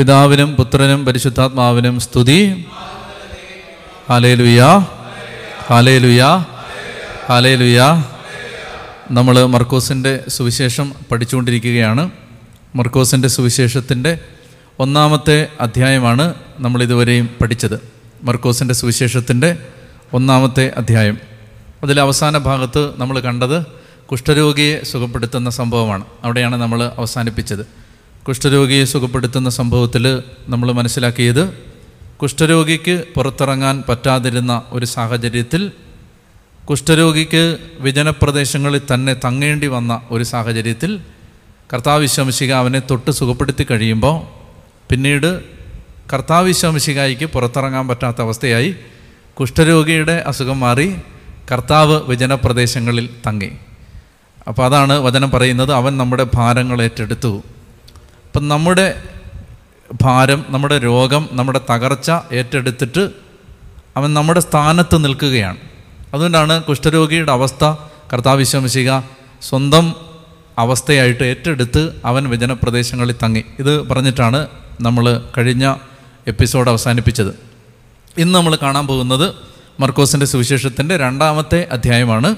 പിതാവിനും പുത്രനും പരിശുദ്ധാത്മാവിനും സ്തുതി. ഹാലേലുയ ഹാലേലുയ ഹാലേലുയ നമ്മൾ മർക്കോസിന്റെ സുവിശേഷം പഠിച്ചുകൊണ്ടിരിക്കുകയാണ്. മർക്കോസിന്റെ സുവിശേഷത്തിന്റെ ഒന്നാമത്തെ അധ്യായമാണ് നമ്മൾ ഇതുവരെയും പഠിച്ചത്. മർക്കോസിന്റെ സുവിശേഷത്തിന്റെ ഒന്നാമത്തെ അധ്യായം. അതിൽ അവസാന ഭാഗത്ത് നമ്മൾ കണ്ടത് കുഷ്ഠരോഗിയെ സുഖപ്പെടുത്തുന്ന സംഭവമാണ്. അവിടെയാണ് നമ്മൾ അവസാനിപ്പിച്ചത്. കുഷ്ഠരോഗിയെ സുഖപ്പെടുത്തുന്ന സംഭവത്തിൽ നമ്മൾ മനസ്സിലാക്കിയത് കുഷ്ഠരോഗിക്ക് പുറത്തിറങ്ങാൻ പറ്റാതിരുന്ന ഒരു സാഹചര്യത്തിൽ കുഷ്ഠരോഗിക്ക് വിജനപ്രദേശങ്ങളിൽ തന്നെ തങ്ങേണ്ടി വന്ന ഒരു സാഹചര്യത്തിൽ കർത്താവ് വിശ്വമിശിക അവനെ തൊട്ട് സുഖപ്പെടുത്തി കഴിയുമ്പോൾ പിന്നീട് കർത്താവ് വിശ്വമിശികായിക്ക് പുറത്തിറങ്ങാൻ പറ്റാത്ത അവസ്ഥയായി കുഷ്ഠരോഗിയുടെ അസുഖം മാറി കർത്താവ് വിജനപ്രദേശങ്ങളിൽ തങ്ങി. അപ്പോൾ അതാണ് വചനം പറയുന്നത്. അവൻ നമ്മുടെ ഭാരങ്ങൾ ഏറ്റെടുത്തു. അപ്പം നമ്മുടെ ഭാരം നമ്മുടെ രോഗം നമ്മുടെ തകർച്ച ഏറ്റെടുത്തിട്ട് അവൻ നമ്മുടെ സ്ഥാനത്ത് നിൽക്കുകയാണ്. അതുകൊണ്ടാണ് കുഷ്ഠരോഗിയുടെ അവസ്ഥ കർത്താവ് വിശ്വസിക സ്വന്തം അവസ്ഥയായിട്ട് ഏറ്റെടുത്ത് അവൻ വിജനപ്രദേശങ്ങളിൽ തങ്ങി. ഇത് പറഞ്ഞിട്ടാണ് നമ്മൾ കഴിഞ്ഞ എപ്പിസോഡ് അവസാനിപ്പിച്ചത്. ഇന്ന് നമ്മൾ കാണാൻ പോകുന്നത് മർക്കോസിന്റെ സുവിശേഷത്തിന്റെ രണ്ടാമത്തെ അധ്യായമാണ്.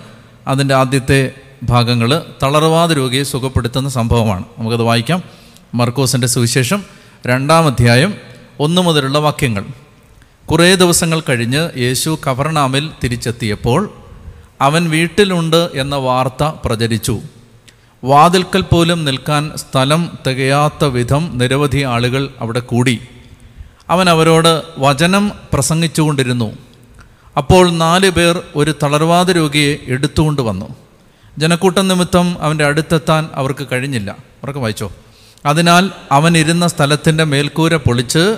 അതിന്റെ ആദ്യത്തെ ഭാഗങ്ങൾ തളർവാദ രോഗിയെ സുഖപ്പെടുത്തുന്ന സംഭവമാണ്. നമുക്കത് വായിക്കാം. മർക്കോസിന്റെ സുവിശേഷം രണ്ടാം അധ്യായം ഒന്ന് മുതലുള്ള വാക്യങ്ങൾ. കുറേ ദിവസങ്ങൾ കഴിഞ്ഞ് യേശു കവർണാമിൽ തിരിച്ചെത്തിയപ്പോൾ അവൻ വീട്ടിലുണ്ട് എന്ന വാർത്ത പ്രചരിച്ചു. വാതിൽക്കൽ പോലും നിൽക്കാൻ സ്ഥലം തികയാത്ത വിധം നിരവധി ആളുകൾ അവിടെ കൂടി. അവൻ അവരോട് വചനം പ്രസംഗിച്ചുകൊണ്ടിരുന്നു. അപ്പോൾ നാല് പേർ ഒരു തളർവാദ രോഗിയെ എടുത്തുകൊണ്ട് വന്നു. ജനക്കൂട്ടം നിമിത്തം അവന്റെ അടുത്തെത്താൻ അവർക്ക് കഴിഞ്ഞില്ല. ഉറക്കം വായിച്ചോ? അതിനാൽ അവൻ ഇരുന്ന സ്ഥലത്തിന്റെ മേൽക്കൂര പൊളിച്ച്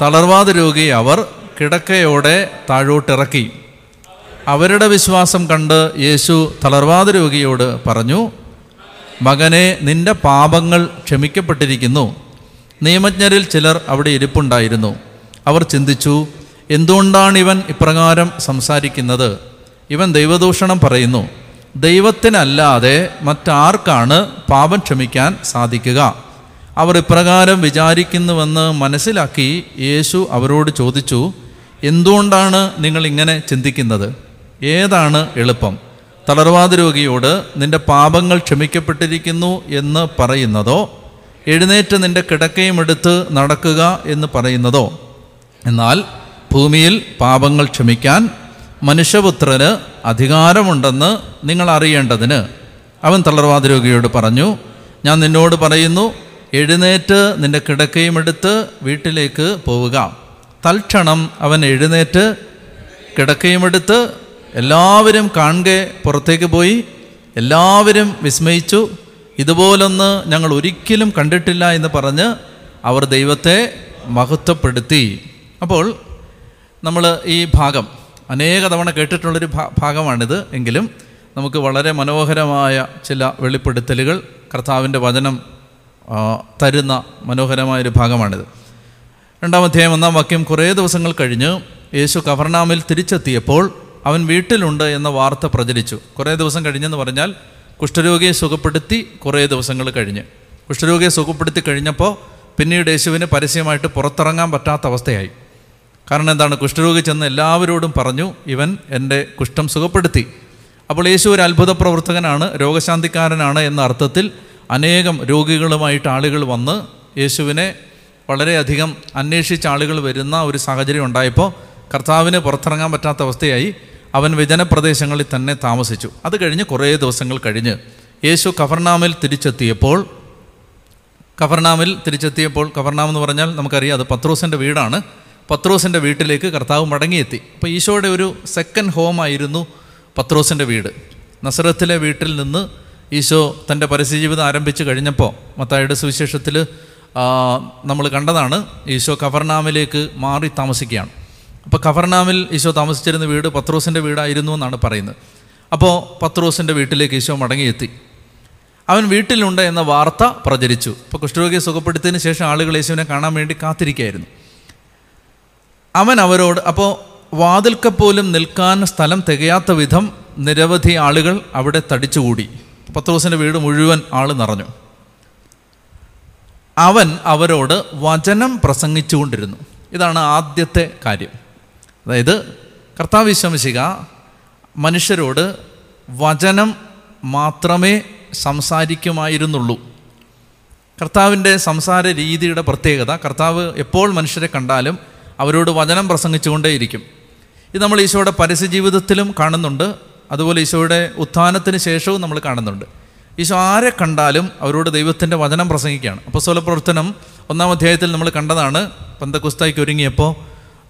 തളർവാദ രോഗി അവർ കിടക്കയോടെ താഴോട്ടിറക്കി. അവരുടെ വിശ്വാസം കണ്ട് യേശു തളർവാദ രോഗിയോട് പറഞ്ഞു മകനെ നിന്റെ പാപങ്ങൾ ക്ഷമിക്കപ്പെട്ടിരിക്കുന്നു. നിയമജ്ഞരിൽ ചിലർ അവിടെ ഇരിപ്പുണ്ടായിരുന്നു. അവർ ചിന്തിച്ചു എന്തുകൊണ്ടാണ് ഇവൻ ഇപ്രകാരം സംസാരിക്കുന്നത്? ഇവൻ ദൈവദൂഷണം പറയുന്നു. ദൈവത്തിനല്ലാതെ മറ്റാർക്കാണ് പാപം ക്ഷമിക്കാൻ സാധിക്കുക. അവർ ഇപ്രകാരം വിചാരിക്കുന്നുവെന്ന് മനസ്സിലാക്കി യേശു അവരോട് ചോദിച്ചു എന്തുകൊണ്ടാണ് നിങ്ങൾ ഇങ്ങനെ ചിന്തിക്കുന്നത്? ഏതാണ് എളുപ്പം? തളർവാദ രോഗിയോട് നിന്റെ പാപങ്ങൾ ക്ഷമിക്കപ്പെട്ടിരിക്കുന്നു എന്ന് പറയുന്നതോ? എഴുന്നേറ്റ് നിന്റെ കിടക്കയും എടുത്ത് നടക്കുക എന്ന് പറയുന്നതോ? എന്നാൽ ഭൂമിയിൽ പാപങ്ങൾ ക്ഷമിക്കാൻ മനുഷ്യപുത്രന് അധികാരമുണ്ടെന്ന് നിങ്ങൾ അറിയേണ്ടതിന് അവൻ തളർവാദ രോഗിയോട് പറഞ്ഞു ഞാൻ നിന്നോട് പറയുന്നു എഴുന്നേറ്റ് നിന്റെ കിടക്കയും എടുത്ത് വീട്ടിലേക്ക് പോവുക. തൽക്ഷണം അവൻ എഴുന്നേറ്റ് കിടക്കയും എടുത്ത് എല്ലാവരും കാണുക പുറത്തേക്ക് പോയി. എല്ലാവരും വിസ്മയിച്ചു. ഇതുപോലൊന്ന് ഞങ്ങൾ ഒരിക്കലും കണ്ടിട്ടില്ല എന്ന് പറഞ്ഞ് അവർ ദൈവത്തെ മഹത്വപ്പെടുത്തി. അപ്പോൾ നമ്മൾ ഈ ഭാഗം അനേക തവണ കേട്ടിട്ടുള്ളൊരു ഭാഗമാണിത്. എങ്കിലും നമുക്ക് വളരെ മനോഹരമായ ചില വെളിപ്പെടുത്തലുകൾ കർത്താവിന്റെ വചനം തരുന്ന മനോഹരമായൊരു ഭാഗമാണിത്. രണ്ടാം അധ്യായം ഒന്നാം വാക്യം കുറേ ദിവസങ്ങൾ കഴിഞ്ഞ് യേശു കവർണാമിൽ തിരിച്ചെത്തിയപ്പോൾ അവൻ വീട്ടിലുണ്ട് എന്ന വാർത്ത പ്രചരിച്ചു. കുറേ ദിവസം കഴിഞ്ഞെന്ന് പറഞ്ഞാൽ കുഷ്ഠരോഗിയെ സുഖപ്പെടുത്തി കുറേ ദിവസങ്ങൾ കഴിഞ്ഞ്. കുഷ്ഠരോഗിയെ സുഖപ്പെടുത്തി കഴിഞ്ഞപ്പോൾ പിന്നീട് യേശുവിന് പരസ്യമായിട്ട് പുറത്തിറങ്ങാൻ പറ്റാത്ത അവസ്ഥയായി. കാരണം എന്താണ്? കുഷ്ഠരോഗി ചെന്ന് എല്ലാവരോടും പറഞ്ഞു ഇവൻ എന്റെ കുഷ്ഠം സുഖപ്പെടുത്തി. അപ്പോൾ യേശു ഒരു അത്ഭുത പ്രവർത്തകനാണ് രോഗശാന്തിക്കാരനാണ് എന്ന അർത്ഥത്തിൽ അനേകം രോഗികളുമായിട്ട് ആളുകൾ വന്ന് യേശുവിനെ വളരെയധികം അന്വേഷിച്ച ആളുകൾ വരുന്ന ഒരു സാഹചര്യം ഉണ്ടായപ്പോൾ കർത്താവിന് പുറത്തിറങ്ങാൻ പറ്റാത്ത അവസ്ഥയായി അവൻ വിജനപ്രദേശങ്ങളിൽ തന്നെ താമസിച്ചു. അത് കഴിഞ്ഞ് കുറേ ദിവസങ്ങൾ കഴിഞ്ഞ് യേശു കഫർനാമിൽ തിരിച്ചെത്തിയപ്പോൾ കഫർനാമിൽ തിരിച്ചെത്തിയപ്പോൾ കഫർനാം എന്ന് പറഞ്ഞാൽ നമുക്കറിയാം അത് പത്രോസിന്റെ വീടാണ്. പത്രോസിന്റെ വീട്ടിലേക്ക് കർത്താവ് മടങ്ങിയെത്തി. അപ്പോൾ ഈശോയുടെ ഒരു സെക്കൻഡ് ഹോമായിരുന്നു പത്രോസിന്റെ വീട്. നസറത്തിലെ വീട്ടിൽ നിന്ന് ഈശോ തന്റെ പരസ്യജീവിതം ആരംഭിച്ചു കഴിഞ്ഞപ്പോൾ മത്തായുടെ സുവിശേഷത്തിൽ നമ്മൾ കണ്ടതാണ് ഈശോ കഫർനാമിലേക്ക് മാറി താമസിക്കുകയാണ്. അപ്പോൾ കഫർനാമിൽ ഈശോ താമസിച്ചിരുന്ന വീട് പത്രോസിന്റെ വീടായിരുന്നു എന്നാണ് പറയുന്നത്. അപ്പോൾ പത്രോസിന്റെ വീട്ടിലേക്ക് ഈശോ മടങ്ങിയെത്തി. അവൻ വീട്ടിലുണ്ട് എന്ന വാർത്ത പ്രചരിച്ചു. അപ്പോൾ കുഷ്ഠരോഗിയെ സുഖപ്പെടുത്തിയതിന് ശേഷം ആളുകൾ യേശുവിനെ കാണാൻ വേണ്ടി കാത്തിരിക്കുകയായിരുന്നു. അവൻ അവരോട് അപ്പോൾ വാതിൽക്ക പോലും നിൽക്കാൻ സ്ഥലം തികയാത്ത വിധം നിരവധി ആളുകൾ അവിടെ തടിച്ചുകൂടി. പത്രോസിന്റെ വീട് മുഴുവൻ ആൾ നിറഞ്ഞു. അവൻ അവരോട് വചനം പ്രസംഗിച്ചുകൊണ്ടിരുന്നു. ഇതാണ് ആദ്യത്തെ കാര്യം. അതായത് കർത്താവ് വിശ്വസിക മനുഷ്യരോട് വചനം മാത്രമേ സംസാരിക്കുമായിരുന്നുള്ളൂ. കർത്താവിന്റെ സംസാര രീതിയുടെ പ്രത്യേകത കർത്താവ് എപ്പോൾ മനുഷ്യരെ കണ്ടാലും അവരോട് വചനം പ്രസംഗിച്ചുകൊണ്ടേയിരിക്കും. ഇത് നമ്മൾ ഈശോയുടെ പരസ്യജീവിതത്തിലും കാണുന്നുണ്ട്. അതുപോലെ ഈശോയുടെ ഉത്ഥാനത്തിന് ശേഷവും നമ്മൾ കാണുന്നുണ്ട്. ഈശോ ആരെ കണ്ടാലും അവരോട് ദൈവത്തിന്റെ വചനം പ്രസംഗിക്കുകയാണ്. അപ്പോൾ സ്വല പ്രവർത്തനം ഒന്നാം അധ്യായത്തിൽ നമ്മൾ കണ്ടതാണ്. പന്തക്കുസ്തായിക്ക് ഒരുങ്ങിയപ്പോൾ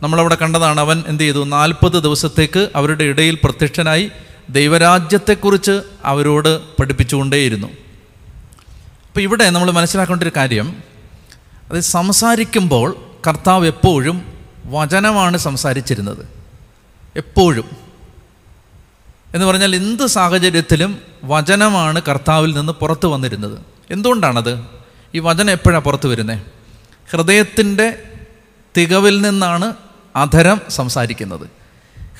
നമ്മളവിടെ കണ്ടതാണ് അവൻ എന്ത് ചെയ്തു? നാൽപ്പത് ദിവസത്തേക്ക് അവരുടെ ഇടയിൽ പ്രത്യക്ഷനായി ദൈവരാജ്യത്തെക്കുറിച്ച് അവരോട് പഠിപ്പിച്ചുകൊണ്ടേയിരുന്നു. അപ്പോൾ ഇവിടെ നമ്മൾ മനസ്സിലാക്കേണ്ട ഒരു കാര്യം. അത് സംസാരിക്കുമ്പോൾ കർത്താവ് എപ്പോഴും വചനമാണ് സംസാരിച്ചിരുന്നത്. എപ്പോഴും. എന്ന് പറഞ്ഞാൽ എന്ത് സാഹചര്യത്തിലും വചനമാണ് കർത്താവിൽ നിന്ന് പുറത്തു വന്നിരുന്നത്. എന്തുകൊണ്ടാണത്? ഈ വചനം എപ്പോഴാണ് പുറത്തു വരുന്നത് ഹൃദയത്തിന്റെ തികവിൽ നിന്നാണ് അധരം സംസാരിക്കുന്നത്.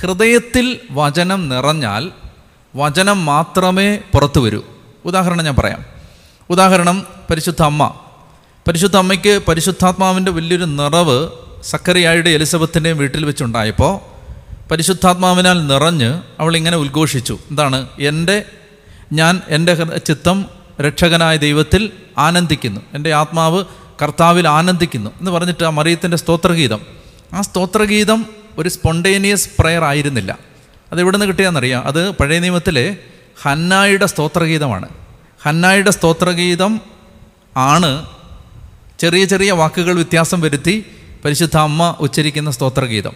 ഹൃദയത്തിൽ വചനം നിറഞ്ഞാൽ വചനം മാത്രമേ പുറത്തു വരൂ. ഉദാഹരണം ഞാൻ പറയാം. ഉദാഹരണം പരിശുദ്ധ അമ്മ. പരിശുദ്ധ അമ്മയ്ക്ക് പരിശുദ്ധാത്മാവിന്റെ വലിയൊരു നിറവ് സക്കറിയായുടെ എലിസബത്തിന്റെയും വീട്ടിൽ വെച്ചുണ്ടായപ്പോൾ പരിശുദ്ധാത്മാവിനാൽ നിറഞ്ഞ് അവൾ ഇങ്ങനെ ഉദ്ഘോഷിച്ചു. എന്താണ്? എന്റെ ഞാൻ എന്റെ ചിത്തം രക്ഷകനായ ദൈവത്തിൽ ആനന്ദിക്കുന്നു. എന്റെ ആത്മാവ് കർത്താവിൽ ആനന്ദിക്കുന്നു. എന്ന് പറഞ്ഞിട്ട് ആ മറിയത്തിന്റെ സ്തോത്രഗീതം. ആ സ്തോത്രഗീതം ഒരു സ്പോണ്ടേനിയസ് പ്രെയർ ആയിരുന്നില്ല. അത് എവിടെ നിന്ന് കിട്ടിയാണെന്നറിയാം അത് പഴയ നിയമത്തിലെ ഹന്നായുടെ സ്തോത്രഗീതമാണ്. ഹന്നായുടെ സ്തോത്രഗീതം ആണ് ചെറിയ ചെറിയ വാക്കുകൾ വ്യത്യാസം വരുത്തി പരിശുദ്ധ അമ്മ ഉച്ചരിക്കുന്ന സ്തോത്രഗീതം.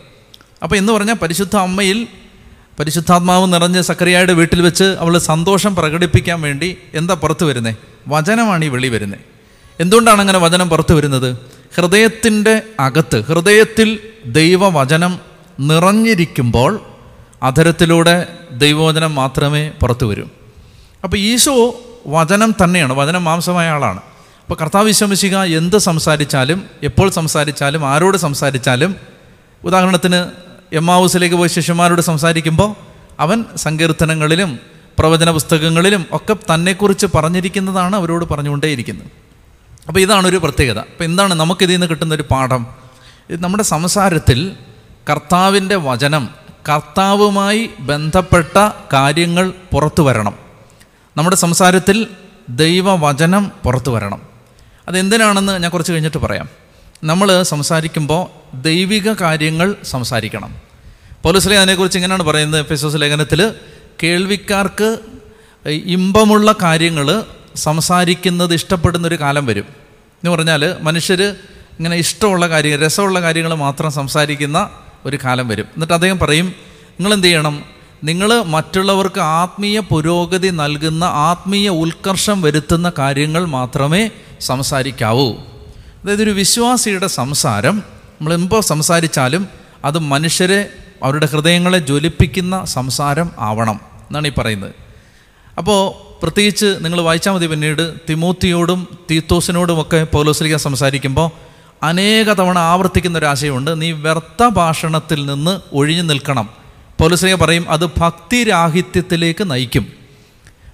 അപ്പോൾ എന്ന് പറഞ്ഞാൽ പരിശുദ്ധ അമ്മയിൽ പരിശുദ്ധാത്മാവ് നിറഞ്ഞ് സക്കറിയായുടെ വീട്ടിൽ വെച്ച് അവൾ സന്തോഷം പ്രകടിപ്പിക്കാൻ വേണ്ടി എന്താ പുറത്തു വരുന്നത് വചനമാണ് ഈ വെളി വരുന്നത് എന്തുകൊണ്ടാണ് അങ്ങനെ വചനം പുറത്തു വരുന്നത്? ഹൃദയത്തിന്റെ അകത്ത് ഹൃദയത്തിൽ ദൈവവചനം നിറഞ്ഞിരിക്കുമ്പോൾ അധരത്തിലൂടെ ദൈവവചനം മാത്രമേ പുറത്തു വരൂ. അപ്പോൾ ഈശോ വചനം തന്നെയാണ് വചനം മാംസമായ ആളാണ്. അപ്പോൾ കർത്താവ് വിശ്വമിശിക എന്ത് സംസാരിച്ചാലും എപ്പോൾ സംസാരിച്ചാലും ആരോട് സംസാരിച്ചാലും ഉദാഹരണത്തിന് എം ഹൗസിലേക്ക് പോയി ശിഷ്യന്മാരോട് സംസാരിക്കുമ്പോൾ അവൻ സങ്കീർത്തനങ്ങളിലും പ്രവചന പുസ്തകങ്ങളിലും ഒക്കെ തന്നെക്കുറിച്ച് പറഞ്ഞിരിക്കുന്നതാണ് അവരോട് പറഞ്ഞുകൊണ്ടേയിരിക്കുന്നത്. അപ്പോൾ ഇതാണ് ഒരു പ്രത്യേകത. അപ്പോൾ എന്താണ് നമുക്കിതിൽ നിന്ന് കിട്ടുന്ന ഒരു പാഠം നമ്മുടെ സംസാരത്തിൽ കർത്താവിന്റെ വചനം കർത്താവുമായി ബന്ധപ്പെട്ട കാര്യങ്ങൾ പുറത്തു വരണം. നമ്മുടെ സംസാരത്തിൽ ദൈവവചനം പുറത്തു വരണം. അതെന്തിനാണെന്ന് ഞാൻ കുറച്ച് കഴിഞ്ഞിട്ട് പറയാം. നമ്മൾ സംസാരിക്കുമ്പോൾ ദൈവിക കാര്യങ്ങൾ സംസാരിക്കണം. പോലീസിലെ അതിനെക്കുറിച്ച് ഇങ്ങനെയാണ് പറയുന്നത്. ഫെസോസ് ലേഖനത്തിൽ കേൾവിക്കാർക്ക് ഇമ്പമുള്ള കാര്യങ്ങൾ സംസാരിക്കുന്നത് ഇഷ്ടപ്പെടുന്നൊരു കാലം വരും. എന്ന് പറഞ്ഞാൽ മനുഷ്യർ ഇങ്ങനെ ഇഷ്ടമുള്ള കാര്യങ്ങൾ രസമുള്ള കാര്യങ്ങൾ മാത്രം സംസാരിക്കുന്ന ഒരു കാലം വരും. എന്നിട്ട് അദ്ദേഹം പറയും നിങ്ങൾ എന്ത് ചെയ്യണം നിങ്ങൾ മറ്റുള്ളവർക്ക് ആത്മീയ പുരോഗതി നൽകുന്ന ആത്മീയ ഉത്കർഷം വരുത്തുന്ന കാര്യങ്ങൾ മാത്രമേ സംസാരിക്കാവൂ. അതായത് ഒരു വിശ്വാസിയുടെ സംസാരം നമ്മൾ എന്തോ സംസാരിച്ചാലും അത് മനുഷ്യരെ അവരുടെ ഹൃദയങ്ങളെ ജ്വലിപ്പിക്കുന്ന സംസാരം ആവണം എന്നാണ് ഈ പറയുന്നത്. അപ്പോൾ പ്രത്യേകിച്ച് നിങ്ങൾ വായിച്ചാൽ മതി പിന്നീട് തിമൂത്തിയോടും തീത്തോസിനോടും ഒക്കെ പൗലോസ്ലിക സംസാരിക്കുമ്പോൾ അനേക തവണ ആവർത്തിക്കുന്ന ഒരു ആശയമുണ്ട്. നീ വ്യർത്ഥ ഭാഷണത്തിൽ നിന്ന് ഒഴിഞ്ഞു നിൽക്കണം. പൗലോസ്ലിക പറയും അത് ഭക്തിരാഹിത്യത്തിലേക്ക് നയിക്കും.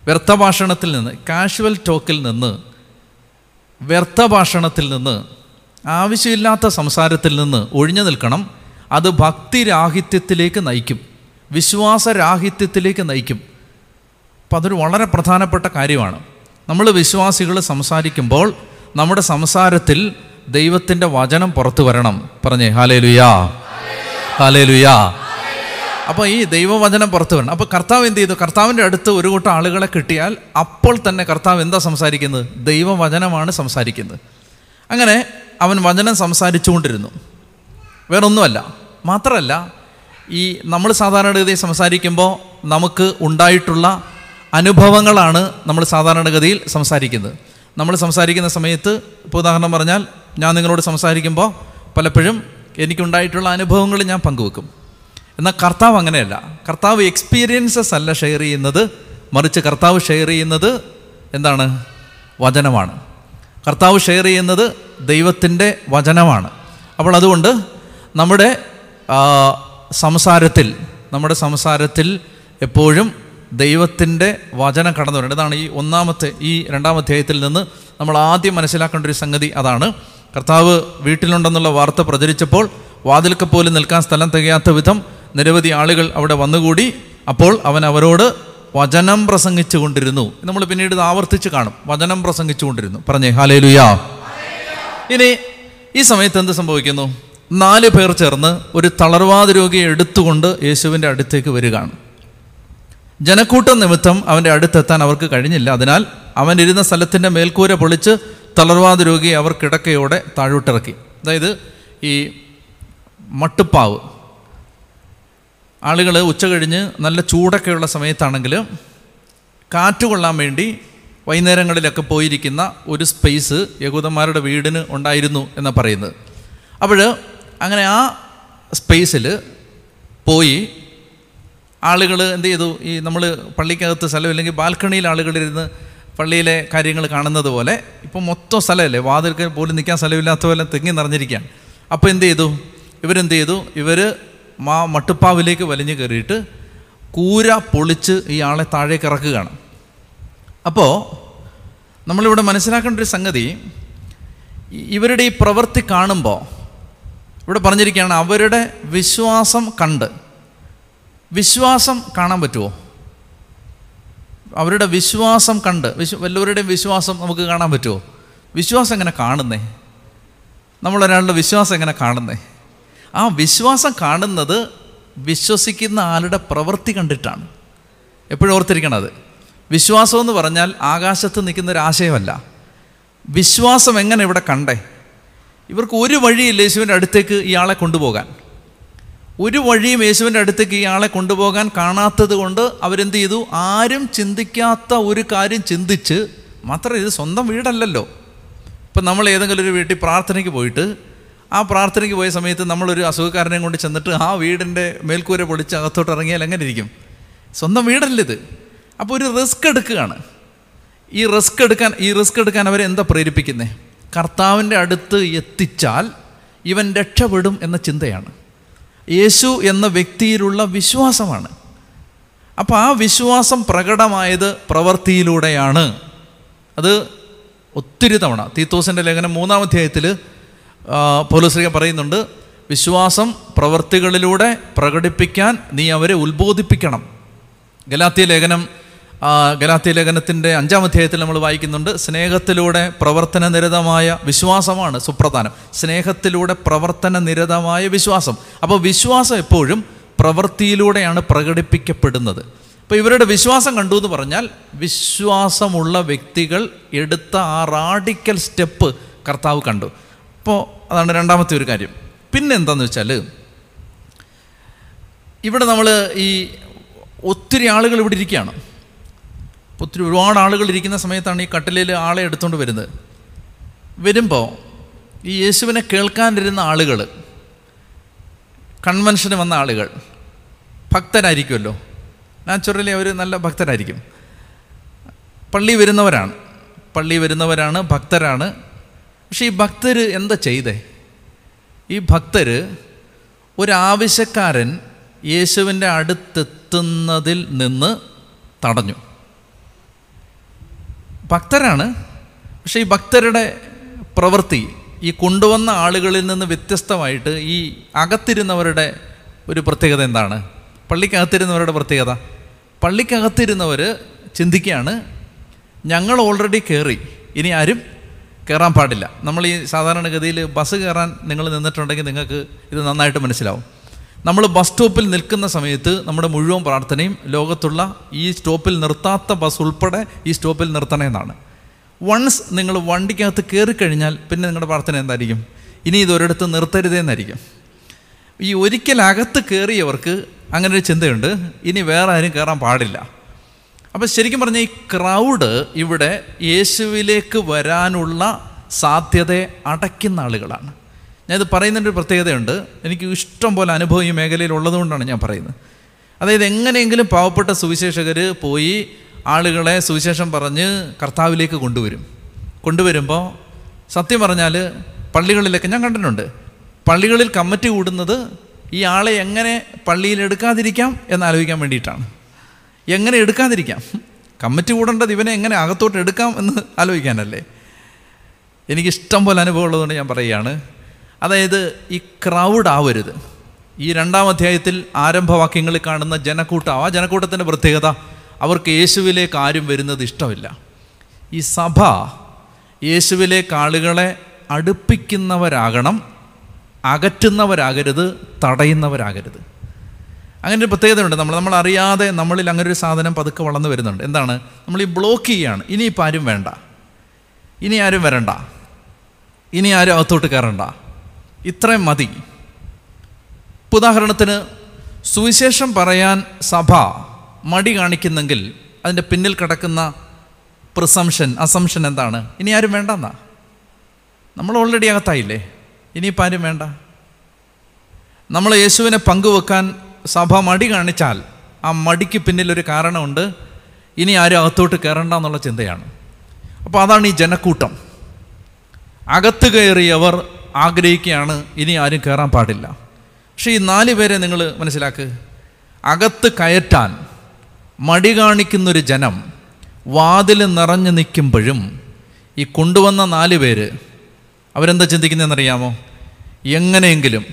വ്യർത്ഥ ഭാഷണത്തിൽ നിന്ന് കാഷ്വൽ ടോക്കിൽ നിന്ന് വ്യർത്ഥ ഭാഷണത്തിൽ നിന്ന് ആവശ്യമില്ലാത്ത സംസാരത്തിൽ നിന്ന് ഒഴിഞ്ഞു നിൽക്കണം. അത് ഭക്തിരാഹിത്യത്തിലേക്ക് നയിക്കും. വിശ്വാസരാഹിത്യത്തിലേക്ക് നയിക്കും. അപ്പം അതൊരു വളരെ പ്രധാനപ്പെട്ട കാര്യമാണ്. നമ്മൾ വിശ്വാസികൾ സംസാരിക്കുമ്പോൾ നമ്മുടെ സംസാരത്തിൽ ദൈവത്തിന്റെ വചനം പുറത്തു വരണം. പറഞ്ഞേ ഹാലേ ലുയാ ഹാലേ ലുയാ അപ്പോൾ ഈ ദൈവവചനം പുറത്തു വരണം. അപ്പോൾ കർത്താവ് എന്ത് ചെയ്തു? കർത്താവിന്റെ അടുത്ത് ഒരു കൂട്ടം ആളുകളെ കിട്ടിയാൽ അപ്പോൾ തന്നെ കർത്താവ് എന്താ സംസാരിക്കുന്നത്? ദൈവവചനമാണ് സംസാരിക്കുന്നത്. അങ്ങനെ അവൻ വചനം സംസാരിച്ചുകൊണ്ടിരുന്നു. വേറൊന്നുമല്ല. മാത്രമല്ല ഈ നമ്മൾ സാധാരണഗതിയിൽ സംസാരിക്കുമ്പോൾ നമുക്ക് ഉണ്ടായിട്ടുള്ള അനുഭവങ്ങളാണ് നമ്മൾ സാധാരണഗതിയിൽ സംസാരിക്കുന്നത്. നമ്മൾ സംസാരിക്കുന്ന സമയത്ത് ഇപ്പോൾ ഉദാഹരണം പറഞ്ഞാൽ ഞാൻ നിങ്ങളോട് സംസാരിക്കുമ്പോൾ പലപ്പോഴും എനിക്കുണ്ടായിട്ടുള്ള അനുഭവങ്ങൾ ഞാൻ പങ്കുവെക്കും. എന്നാൽ കർത്താവ് അങ്ങനെയല്ല. കർത്താവ് എക്സ്പീരിയൻസസ് അല്ല ഷെയർ ചെയ്യുന്നത്. മറിച്ച് കർത്താവ് ഷെയർ ചെയ്യുന്നത് എന്താണ്? വചനമാണ്. കർത്താവ് ഷെയർ ചെയ്യുന്നത് ദൈവത്തിന്റെ വചനമാണ്. അപ്പോൾ അതുകൊണ്ട് നമ്മുടെ സംസാരത്തിൽ നമ്മുടെ സംസാരത്തിൽ എപ്പോഴും ദൈവത്തിന്റെ വചനം കടന്നു വരുന്നത് ഇതാണ് ഈ ഒന്നാമത്തെ ഈ രണ്ടാം അധ്യായത്തിൽ നിന്ന് നമ്മൾ ആദ്യം മനസ്സിലാക്കേണ്ട ഒരു സംഗതി അതാണ്. കർത്താവ് വീട്ടിലുണ്ടെന്നുള്ള വാർത്ത പ്രചരിച്ചപ്പോൾ വാതിൽക്ക് പോലും നിൽക്കാൻ സ്ഥലം തികയാത്ത വിധം നിരവധി ആളുകൾ അവിടെ വന്നുകൂടി അപ്പോൾ അവൻ അവരോട് വചനം പ്രസംഗിച്ചു കൊണ്ടിരുന്നു നമ്മൾ പിന്നീട് ഇത് ആവർത്തിച്ച് കാണും. വചനം പ്രസംഗിച്ചു കൊണ്ടിരുന്നു പറഞ്ഞേ ഹാലേ ലുയാ ഇനി ഈ സമയത്ത് എന്ത് സംഭവിക്കുന്നു? നാല് പേർ ചേർന്ന് ഒരു തളർവാദ രോഗിയെ എടുത്തുകൊണ്ട് യേശുവിന്റെ അടുത്തേക്ക് വരികയാണ്. ജനക്കൂട്ടം നിമിത്തം അവന്റെ അടുത്തെത്താൻ അവർക്ക് കഴിഞ്ഞില്ല. അതിനാൽ അവൻ ഇരുന്ന സ്ഥലത്തിന്റെ മേൽക്കൂര പൊളിച്ച് തളർവാദ രോഗിയെ അവർ കിടക്കയോടെ താഴോട്ടിറക്കി. അതായത് ഈ മട്ടുപ്പാവ് ആളുകൾ ഉച്ച കഴിഞ്ഞ് നല്ല ചൂടൊക്കെയുള്ള സമയത്താണെങ്കിൽ കാറ്റ് കൊള്ളാൻ വേണ്ടി വൈകുന്നേരങ്ങളിലൊക്കെ പോയിരിക്കുന്ന ഒരു സ്പേസ് യഹൂദന്മാരുടെ വീടിന് ഉണ്ടായിരുന്നു എന്നാണ് പറയുന്നത്. അപ്പോൾ അങ്ങനെ ആ സ്പേസിൽ പോയി ആളുകൾ എന്ത് ചെയ്തു? ഈ നമ്മൾ പള്ളിക്കകത്ത് സ്ഥലം ഇല്ലെങ്കിൽ ബാൽക്കണിയിൽ ആളുകളിരുന്ന് പള്ളിയിലെ കാര്യങ്ങൾ കാണുന്നത് പോലെ ഇപ്പോൾ മൊത്തം സ്ഥലമല്ലേ? വാതിൽക്ക് പോലും നിൽക്കാൻ സ്ഥലമില്ലാത്ത പോലെ തെങ്ങി നിറഞ്ഞിരിക്കുകയാണ്. അപ്പോൾ എന്ത് ചെയ്തു? ഇവരെന്ത് ചെയ്തു? ഇവർ മാ മട്ടുപ്പാവിലേക്ക് വലിഞ്ഞു കയറിയിട്ട് കൂര പൊളിച്ച് ഇയാളെ താഴേക്ക് ഇറക്കുകയാണ്. അപ്പോൾ നമ്മളിവിടെ മനസ്സിലാക്കേണ്ട ഒരു സംഗതി ഇവരുടെ ഈ പ്രവൃത്തി കാണുമ്പോൾ ഇവിടെ പറഞ്ഞിരിക്കുകയാണ് അവരുടെ വിശ്വാസം കണ്ട്. വിശ്വാസം കാണാൻ പറ്റുമോ അവരുടെ വിശ്വാസം കണ്ട്. വിശ്വ വല്ലവരുടെയും വിശ്വാസം നമുക്ക് കാണാൻ പറ്റുമോ വിശ്വാസം എങ്ങനെ കാണുന്നേ? നമ്മളൊരാളുടെ വിശ്വാസം എങ്ങനെ കാണുന്നേ? ആ വിശ്വാസം കാണുന്നത് വിശ്വസിക്കുന്ന ആളുടെ പ്രവൃത്തി കണ്ടിട്ടാണ്. എപ്പോഴും ഓർത്തിരിക്കണത്. വിശ്വാസം എന്ന് പറഞ്ഞാൽ ആകാശത്ത് നിൽക്കുന്ന ഒരു ആശയമല്ല. വിശ്വാസം എങ്ങനെ ഇവിടെ കണ്ടേ? ഇവർക്ക് ഒരു വഴിയില്ല യേശുവിന്റെ അടുത്തേക്ക് ഇയാളെ കൊണ്ടുപോകാൻ. ഒരു വഴിയും യേശുവിന്റെ അടുത്തേക്ക് ഇയാളെ കൊണ്ടുപോകാൻ കാണാത്തത് കൊണ്ട് അവരെന്ത് ചെയ്തു? ആരും ചിന്തിക്കാത്ത ഒരു കാര്യം ചിന്തിച്ച് മാത്രം ഇത് സ്വന്തം വീടല്ലല്ലോ. ഇപ്പം നമ്മൾ ഏതെങ്കിലും ഒരു വീട്ടിൽ പ്രാർത്ഥനയ്ക്ക് പോയിട്ട് ആ പ്രാർത്ഥനയ്ക്ക് പോയ സമയത്ത് നമ്മളൊരു അസുഖക്കാരനെ കൊണ്ട് ചെന്നിട്ട് ആ വീടിന്റെ മേൽക്കൂര പൊളിച്ച് അകത്തോട്ട് ഇറങ്ങിയാൽ എങ്ങനെ ഇരിക്കും? സ്വന്തം വീടല്ല ഇത്. അപ്പോൾ ഒരു റിസ്ക് എടുക്കുകയാണ്. ഈ റിസ്ക് എടുക്കാൻ ഈ റിസ്ക് എടുക്കാൻ അവരെ എന്താ പ്രേരിപ്പിക്കുന്നത് കർത്താവിന്റെ അടുത്ത് എത്തിച്ചാൽ ഇവൻ രക്ഷപ്പെടും എന്ന ചിന്തയാണ്. യേശു എന്ന വ്യക്തിയിലുള്ള വിശ്വാസമാണ്. അപ്പോൾ ആ വിശ്വാസം പ്രകടമായത് പ്രവൃത്തിയിലൂടെയാണ്. അത് ഒത്തിരി തവണ. തീത്തോസിന്റെ ലേഖനം മൂന്നാം അധ്യായത്തിൽ പോലീസ്ലിക പറയുന്നുണ്ട് വിശ്വാസം പ്രവൃത്തികളിലൂടെ പ്രകടിപ്പിക്കാൻ നീ അവരെ ഉത്ബോധിപ്പിക്കണം. ഗലാത്തിയ ലേഖനം ഗലാത്തിയ ലേഖനത്തിന്റെ അഞ്ചാം അധ്യായത്തിൽ നമ്മൾ വായിക്കുന്നുണ്ട് സ്നേഹത്തിലൂടെ പ്രവർത്തന നിരതമായ വിശ്വാസമാണ് സുപ്രധാനം. സ്നേഹത്തിലൂടെ പ്രവർത്തന നിരതമായ വിശ്വാസം. അപ്പോൾ വിശ്വാസം എപ്പോഴും പ്രവൃത്തിയിലൂടെയാണ് പ്രകടിപ്പിക്കപ്പെടുന്നത്. അപ്പോൾ ഇവരുടെ വിശ്വാസം കണ്ടു എന്ന് പറഞ്ഞാൽ വിശ്വാസമുള്ള വ്യക്തികൾ എടുത്ത ആ റാഡിക്കൽ സ്റ്റെപ്പ് കർത്താവ് കണ്ടു. അപ്പോൾ അതാണ് രണ്ടാമത്തെ ഒരു കാര്യം. പിന്നെ എന്താണെന്ന് വെച്ചാൽ ഇവിടെ നമ്മൾ ഈ ഒത്തിരി ആളുകൾ ഇവിടെ ഇരിക്കുകയാണ്. ഒത്തിരി ഒരുപാട് ആളുകൾ ഇരിക്കുന്ന സമയത്താണ് ഈ കട്ടിലിൽ ആളെ എടുത്തുകൊണ്ട് വരുന്നത്. വരുമ്പോൾ ഈ യേശുവിനെ കേൾക്കാനിരുന്ന ആളുകൾ കൺവെൻഷന് വന്ന ആളുകൾ ഭക്തരായിരിക്കുമല്ലോ. നാച്ചുറലി അവർ നല്ല ഭക്തരായിരിക്കും. പള്ളി വരുന്നവരാണ്. പള്ളി വരുന്നവരാണ് ഭക്തരാണ്. പക്ഷേ ഈ ഭക്തർ എന്താ ചെയ്തേ? ഈ ഭക്തർ ഒരാവശ്യക്കാരൻ യേശുവിന്റെ അടുത്തെത്തുന്നതിൽ നിന്ന് തടഞ്ഞു. ഭക്തരാണ് പക്ഷേ ഈ ഭക്തരുടെ പ്രവൃത്തി ഈ കൊണ്ടുവന്ന ആളുകളിൽ നിന്ന് വ്യത്യസ്തമായിട്ട് ഈ അകത്തിരുന്നവരുടെ ഒരു പ്രത്യേകത എന്താണ്? പള്ളിക്കകത്തിരുന്നവരുടെ പ്രത്യേകത? പള്ളിക്കകത്തിരുന്നവർ ചിന്തിക്കുകയാണ് ഞങ്ങൾ ഓൾറെഡി കയറി ഇനി ആരും കയറാൻ പാടില്ല. നമ്മൾ ഈ സാധാരണഗതിയിൽ ബസ് കയറാൻ നിങ്ങൾ നിന്നിട്ടുണ്ടെങ്കിൽ നിങ്ങൾക്ക് ഇത് നന്നായിട്ട് മനസ്സിലാവും. നമ്മൾ ബസ് സ്റ്റോപ്പിൽ നിൽക്കുന്ന സമയത്ത് നമ്മുടെ മുഴുവൻ പ്രാർത്ഥനയും ലോകത്തുള്ള ഈ സ്റ്റോപ്പിൽ നിർത്താത്ത ബസ് ഉൾപ്പെടെ ഈ സ്റ്റോപ്പിൽ നിർത്തണമെന്നാണ് വൺസ് നിങ്ങൾ വണ്ടിക്കകത്ത് കയറിക്കഴിഞ്ഞാൽ പിന്നെ നിങ്ങളുടെ പ്രാർത്ഥന എന്തായിരിക്കും? ഇനി ഇതൊരിടത്ത് നിർത്തരുതേന്നായിരിക്കും ഈ ഒരിക്കൽ അകത്ത് കയറിയവർക്ക് അങ്ങനെ ഒരു ചിന്തയുണ്ട്. ഇനി വേറെ ആരും കയറാൻ പാടില്ല. അപ്പോൾ ശരിക്കും പറഞ്ഞാൽ ഈ ക്രൗഡ് ഇവിടെ യേശുവിലേക്ക് വരാനുള്ള സാധ്യതയെ അടയ്ക്കുന്ന ആളുകളാണ്. ഞാനിത് പറയുന്നതിന്റെ ഒരു പ്രത്യേകതയുണ്ട്. എനിക്ക് ഇഷ്ടം പോലെ അനുഭവം ഈ മേഖലയിൽ ഉള്ളതുകൊണ്ടാണ് ഞാൻ പറയുന്നത്. അതായത് എങ്ങനെയെങ്കിലും പാവപ്പെട്ട സുവിശേഷകർ പോയി ആളുകളെ സുവിശേഷം പറഞ്ഞ് കർത്താവിലേക്ക് കൊണ്ടുവരും. കൊണ്ടുവരുമ്പോൾ സത്യം പറഞ്ഞാൽ പള്ളികളിലൊക്കെ ഞാൻ കണ്ടിട്ടുണ്ട്. പള്ളികളിൽ കമ്മിറ്റി കൂടുന്നത് ഈ ആളെ എങ്ങനെ പള്ളിയിൽ എടുക്കാതിരിക്കാം എന്ന് ആലോചിക്കാൻ വേണ്ടിയിട്ടാണ്. എങ്ങനെ എടുക്കാതിരിക്കാം? കമ്മിറ്റി കൂടേണ്ടത് ഇവനെ എങ്ങനെ അകത്തോട്ട് എടുക്കാം എന്ന് ആലോചിക്കാനല്ലേ? എനിക്കിഷ്ടം പോലെ അനുഭവം ഉള്ളതുകൊണ്ട് ഞാൻ പറയുകയാണ്. അതായത് ഈ ക്രൗഡ് ആവരുത്. ഈ രണ്ടാം അധ്യായത്തിൽ ആരംഭവാക്യങ്ങളിൽ കാണുന്ന ജനക്കൂട്ടം ആ ജനക്കൂട്ടത്തിന്റെ പ്രത്യേകത അവർക്ക് യേശുവിലേക്ക് ആരും വരുന്നത് ഇഷ്ടമില്ല. ഈ സഭ യേശുവിലേക്ക് ആളുകളെ അടുപ്പിക്കുന്നവരാകണം അകറ്റുന്നവരാകരുത് തടയുന്നവരാകരുത്. അങ്ങനെ ഒരു പ്രത്യേകതയുണ്ട്. നമ്മൾ നമ്മൾ അറിയാതെ നമ്മളിൽ അങ്ങനെ ഒരു സാധനം പതുക്കെ വളർന്നു വരുന്നുണ്ട്. എന്താണ്? നമ്മൾ ഈ ബ്ലോക്ക് ചെയ്യുകയാണ് ഇനിയിപ്പോൾ ആരും വേണ്ട. ഇനി ആരും വരണ്ട. ഇനി ആരും അകത്തോട്ട് കയറണ്ട. ഇത്രയും മതി. ഉദാഹരണത്തിന് സുവിശേഷം പറയാൻ സഭ മടി കാണിക്കുന്നെങ്കിൽ അതിന്റെ പിന്നിൽ കിടക്കുന്ന പ്രിസംഷൻ അസംഷൻ എന്താണ്? ഇനി ആരും വേണ്ടെന്നാ? നമ്മൾ ഓൾറെഡി അകത്തായില്ലേ? ഇനിയിപ്പോൾ ആരും വേണ്ട. നമ്മൾ യേശുവിനെ പങ്കുവെക്കാൻ സഭ മടി കാണിച്ചാൽ ആ മടിക്ക് പിന്നിലൊരു കാരണമുണ്ട്. ഇനി ആരും അകത്തോട്ട് കയറണ്ട എന്നുള്ള ചിന്തയാണ്. അപ്പോൾ അതാണ് ഈ ജനക്കൂട്ടം. അകത്ത് കയറിയവർ ആഗ്രഹിക്കുകയാണ് ഇനി ആരും കയറാൻ പാടില്ല. പക്ഷേ ഈ നാല് പേരെ നിങ്ങൾ മനസ്സിലാക്ക്. അകത്ത് കയറ്റാൻ മടി കാണിക്കുന്നൊരു ജനം വാതിൽ നിറഞ്ഞു നിൽക്കുമ്പോഴും ഈ കൊണ്ടുവന്ന നാല് പേര് അവരെന്താ ചിന്തിക്കുന്നതെന്നറിയാമോ? എങ്ങനെയെങ്കിലും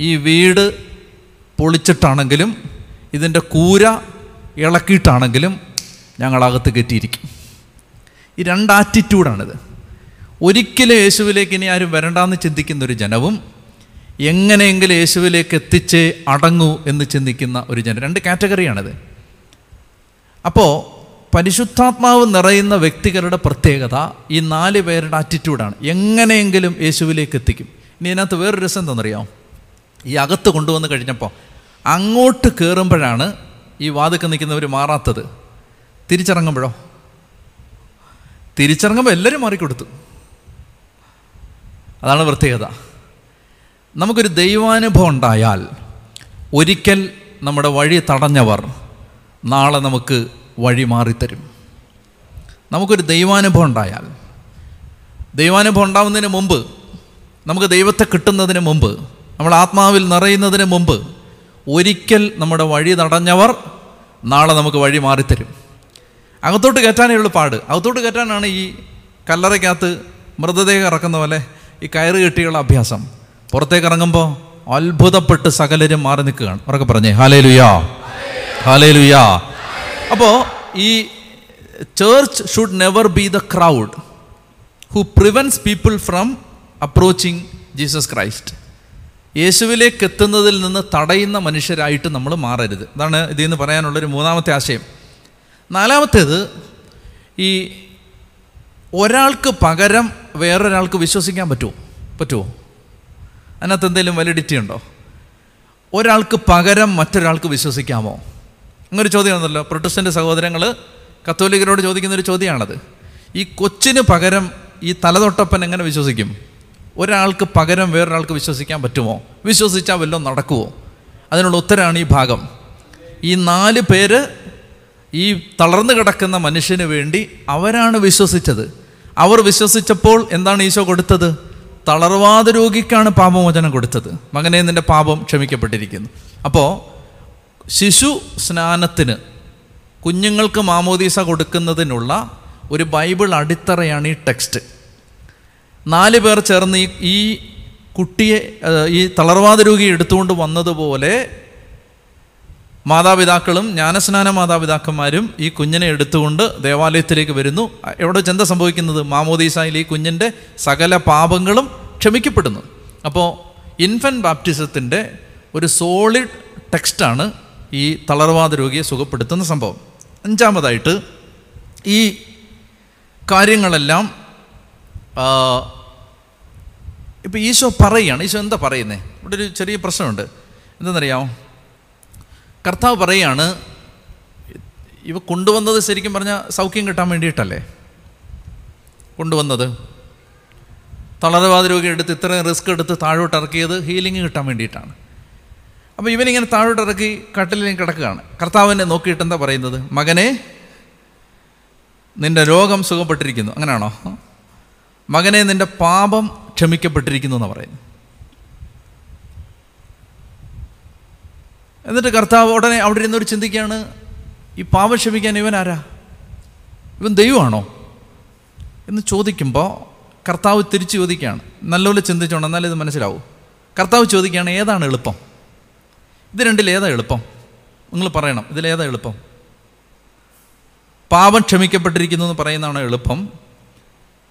ഈ വീട് പൊളിച്ചിട്ടാണെങ്കിലും ഇതിന്റെ കൂര ഇളക്കിയിട്ടാണെങ്കിലും ഞങ്ങളകത്ത് കെട്ടിയിരിക്കും. ഈ രണ്ട് ആറ്റിറ്റ്യൂഡാണിത് ഒരിക്കലും യേശുവിലേക്ക് ഇനി ആരും വരണ്ടെന്ന് ചിന്തിക്കുന്ന ഒരു ജനവും എങ്ങനെയെങ്കിലും യേശുവിലേക്ക് എത്തിച്ചേ അടങ്ങൂ എന്ന് ചിന്തിക്കുന്ന ഒരു ജനം. രണ്ട് കാറ്റഗറിയാണിത്. അപ്പോൾ പരിശുദ്ധാത്മാവ് നിറയുന്ന വ്യക്തികളുടെ പ്രത്യേകത ഈ നാല് പേരുടെ ആറ്റിറ്റ്യൂഡാണ് എങ്ങനെയെങ്കിലും യേശുവിലേക്ക് എത്തിക്കും. ഇനി ഇതിനകത്ത് വേറൊരു രസം എന്താണെന്നറിയാമോ? ഈ അകത്ത് കൊണ്ടുവന്ന് കഴിഞ്ഞപ്പോൾ അങ്ങോട്ട് കയറുമ്പോഴാണ് ഈ വാതുക്കെ നിൽക്കുന്നവർ മാറാത്തത്. തിരിച്ചിറങ്ങുമ്പോഴോ? തിരിച്ചിറങ്ങുമ്പോൾ എല്ലാവരും മാറിക്കൊടുത്തു. അതാണ് പ്രത്യേകത. നമുക്കൊരു ദൈവാനുഭവം ഉണ്ടായാൽ ഒരിക്കൽ നമ്മുടെ വഴി തടഞ്ഞവർ നാളെ നമുക്ക് വഴി മാറിത്തരും. നമുക്കൊരു ദൈവാനുഭവം ഉണ്ടായാൽ ദൈവാനുഭവം ഉണ്ടാവുന്നതിന് മുമ്പ് നമുക്ക് ദൈവത്തെ കിട്ടുന്നതിന് മുമ്പ് നമ്മൾ ആത്മാവിൽ നിറയുന്നതിന് മുമ്പ് ഒരിക്കൽ നമ്മുടെ വഴി നടഞ്ഞവർ നാളെ നമുക്ക് വഴി മാറിത്തരും. അകത്തോട്ട് കയറ്റാനേ ഉള്ളൂ പാട്. അകത്തോട്ട് കയറ്റാനാണ് ഈ കല്ലറയ്ക്കകത്ത് മൃതദേഹം ഇറക്കുന്ന പോലെ ഈ കയറ് കെട്ടിയുള്ള അഭ്യാസം. പുറത്തേക്ക് ഇറങ്ങുമ്പോൾ അത്ഭുതപ്പെട്ട് സകലരും മാറി നിൽക്കുകയാണ്. ഉറക്കെ പറഞ്ഞേ ഹാലേ ലുയാ ഹാലേ ലുയാ അപ്പോൾ ഈ church should never be the crowd who prevents people from approaching Jesus Christ യേശുവിലേക്ക് എത്തുന്നതിൽ നിന്ന് തടയുന്ന മനുഷ്യരായിട്ട് നമ്മൾ മാറരുത്. അതാണ് ഇതിൽ നിന്ന് പറയാനുള്ളൊരു മൂന്നാമത്തെ ആശയം. നാലാമത്തേത് ഈ ഒരാൾക്ക് പകരം വേറൊരാൾക്ക് വിശ്വസിക്കാൻ പറ്റുമോ? പറ്റുമോ? അതിനകത്ത് എന്തെങ്കിലും വലിഡിറ്റി ഉണ്ടോ? ഒരാൾക്ക് പകരം മറ്റൊരാൾക്ക് വിശ്വസിക്കാമോ? അങ്ങനൊരു ചോദ്യമാണല്ലോ പ്രൊട്ടസ്റ്റന്റ് സഹോദരങ്ങൾ കത്തോലിക്കരോട് ചോദിക്കുന്ന ഒരു ചോദ്യമാണത്. ഈ കൊച്ചിന് പകരം ഈ തലതൊട്ടപ്പൻ എങ്ങനെ വിശ്വസിക്കും? ഒരാൾക്ക് പകരം വേറൊരാൾക്ക് വിശ്വസിക്കാൻ പറ്റുമോ? വിശ്വസിച്ചാൽ വല്ലതും നടക്കുമോ അതിനുള്ള ഉത്തരമാണ് ഈ ഭാഗം. ഈ നാല് പേര് ഈ തളർന്നു കിടക്കുന്ന മനുഷ്യന് വേണ്ടി അവരാണ് വിശ്വസിച്ചത്. അവർ വിശ്വസിച്ചപ്പോൾ എന്താണ് ഈശോ കൊടുത്തത്? തളർവാദ രോഗിക്കാണ് പാപമോചനം കൊടുത്തത്. മകനെ നിന്റെ പാപം ക്ഷമിക്കപ്പെട്ടിരിക്കുന്നു. അപ്പോൾ ശിശു സ്നാനത്തിന് കുഞ്ഞുങ്ങൾക്ക് മാമോദീസ കൊടുക്കുന്നതിനുള്ള ഒരു ബൈബിൾ അടിത്തറയാണ് ഈ ടെക്സ്റ്റ്. നാല് പേർ ചേർന്ന് ഈ കുട്ടിയെ ഈ തളർവാദ രോഗി എടുത്തുകൊണ്ട് വന്നതുപോലെ മാതാപിതാക്കളും ജ്ഞാനസ്നാന മാതാപിതാക്കന്മാരും ഈ കുഞ്ഞിനെ എടുത്തുകൊണ്ട് ദേവാലയത്തിലേക്ക് വരുന്നു. എവിടെ ചെന്ത സംഭവിക്കുന്നത്? മാമോദീസായിൽ ഈ കുഞ്ഞിന്റെ സകല പാപങ്ങളും ക്ഷമിക്കപ്പെടുന്നു. അപ്പോൾ ഇൻഫൻ ബാപ്റ്റിസത്തിന്റെ ഒരു സോളിഡ് ടെക്സ്റ്റാണ് ഈ തളർവാദ രോഗിയെ സുഖപ്പെടുത്തുന്ന സംഭവം. അഞ്ചാമതായിട്ട് ഈ കാര്യങ്ങളെല്ലാം ഇപ്പം ഈശോ പറയുകയാണ് ഈശോ എന്താ പറയുന്നത് ഇവിടെ ഒരു ചെറിയ പ്രശ്നമുണ്ട്. എന്തെന്നറിയാമോ കർത്താവ് പറയുകയാണ് ഇവ കൊണ്ടുവന്നത് ശരിക്കും പറഞ്ഞാൽ സൗഖ്യം കിട്ടാൻ വേണ്ടിയിട്ടല്ലേ? കൊണ്ടുവന്നത്. തളർവാദ രോഗി എടുത്ത് ഇത്രയും റിസ്ക് എടുത്ത് താഴോട്ട് ഇറക്കിയത് ഹീലിംഗ് കിട്ടാൻ വേണ്ടിയിട്ടാണ്. അപ്പോൾ ഇവനിങ്ങനെ താഴോട്ട് ഇറക്കി കട്ടിലിൽ കിടക്കുകയാണ്. കർത്താവിനെ നോക്കിയിട്ട് എന്താ പറയുന്നത്? മകനെ നിന്റെ രോഗം സുഖപ്പെട്ടിരിക്കുന്നു. അങ്ങനെയാണോ? മകനെ നിന്റെ പാപം ക്ഷമിക്കപ്പെട്ടിരിക്കുന്നു എന്ന് പറയുന്നു. എന്നിട്ട് കർത്താവ് ഉടനെ അവിടെ ഇരുന്നൊരു ചിന്തിക്കുകയാണ് ഈ പാപം ക്ഷമിക്കാൻ ഇവൻ ആരാ? ഇവൻ ദൈവമാണോ? എന്ന് ചോദിക്കുമ്പോൾ കർത്താവ് തിരിച്ചു ചോദിക്കുകയാണ്. നല്ലപോലെ ചിന്തിച്ചോണം എന്നാലേ ഇത് മനസ്സിലാവും. കർത്താവ് ചോദിക്കുകയാണ് ഏതാണ് എളുപ്പം? ഇത് രണ്ടിൽ ഏതാ എളുപ്പം? നിങ്ങൾ പറയണം ഇതിലേതാ എളുപ്പം? പാപം ക്ഷമിക്കപ്പെട്ടിരിക്കുന്നു എന്ന് പറയുന്നതാണോ എളുപ്പം?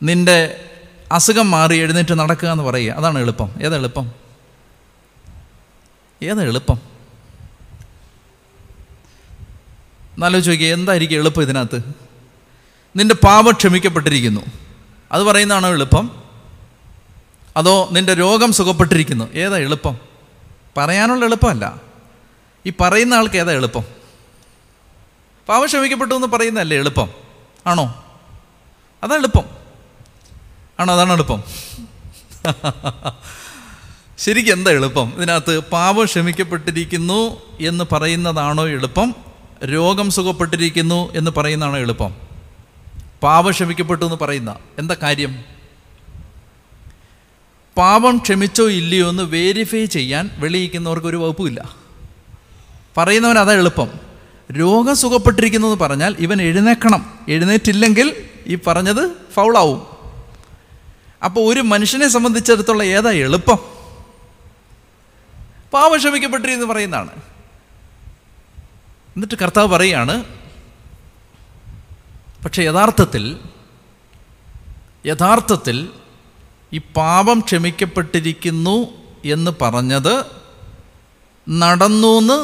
നിന്റെ അസുഖം മാറി എഴുന്നേറ്റ് നടക്കുക എന്ന് പറയുക. അതാണ് എളുപ്പം. ഏതാ എളുപ്പം? ഏതാ എളുപ്പം? എന്നാലോചിച്ച് നോക്കിയാൽ എന്തായിരിക്കും എളുപ്പം ഇതിനകത്ത്? നിന്റെ പാപം ക്ഷമിക്കപ്പെട്ടിരിക്കുന്നു. അത് പറയുന്നതാണോ എളുപ്പം? അതോ നിന്റെ രോഗം സുഖപ്പെട്ടിരിക്കുന്നു? ഏതാ എളുപ്പം? പറയാനുള്ള എളുപ്പമല്ല. ഈ പറയുന്ന ആൾക്ക് ഏതാ എളുപ്പം? പാവം ക്ഷമിക്കപ്പെട്ടു എന്ന് പറയുന്നതല്ലേ എളുപ്പം. ആണോ? അതാ എളുപ്പം. ആണോ? അതാണ് എളുപ്പം. ശരിക്കും എന്താ എളുപ്പം? ഇതിനകത്ത് പാപം ക്ഷമിക്കപ്പെട്ടിരിക്കുന്നു എന്ന് പറയുന്നതാണോ എളുപ്പം? രോഗം സുഖപ്പെട്ടിരിക്കുന്നു എന്ന് പറയുന്നതാണോ എളുപ്പം? പാപം ക്ഷമിക്കപ്പെട്ടു എന്ന് പറയുന്ന എന്താ കാര്യം? പാപം ക്ഷമിച്ചോ ഇല്ലയോ എന്ന് വേരിഫൈ ചെയ്യാൻ വെളിയിക്കുന്നവർക്ക് ഒരു വകുപ്പുമില്ല പറയുന്നവൻ അതാ എളുപ്പം. രോഗം സുഖപ്പെട്ടിരിക്കുന്നു എന്ന് പറഞ്ഞാൽ ഇവൻ എഴുന്നേക്കണം. എഴുന്നേറ്റില്ലെങ്കിൽ ഈ പറഞ്ഞത് ഫൗളാവും അപ്പോൾ ഒരു മനുഷ്യനെ സംബന്ധിച്ചിടത്തോളം ഏതാ എളുപ്പം? പാപം എന്ന് പറയുന്നതാണ്. എന്നിട്ട് കർത്താവ് പറയുകയാണ് പക്ഷെ യഥാർത്ഥത്തിൽ യഥാർത്ഥത്തിൽ ഈ പാപം ക്ഷമിക്കപ്പെട്ടിരിക്കുന്നു എന്ന് പറഞ്ഞത് നടന്നു എന്ന്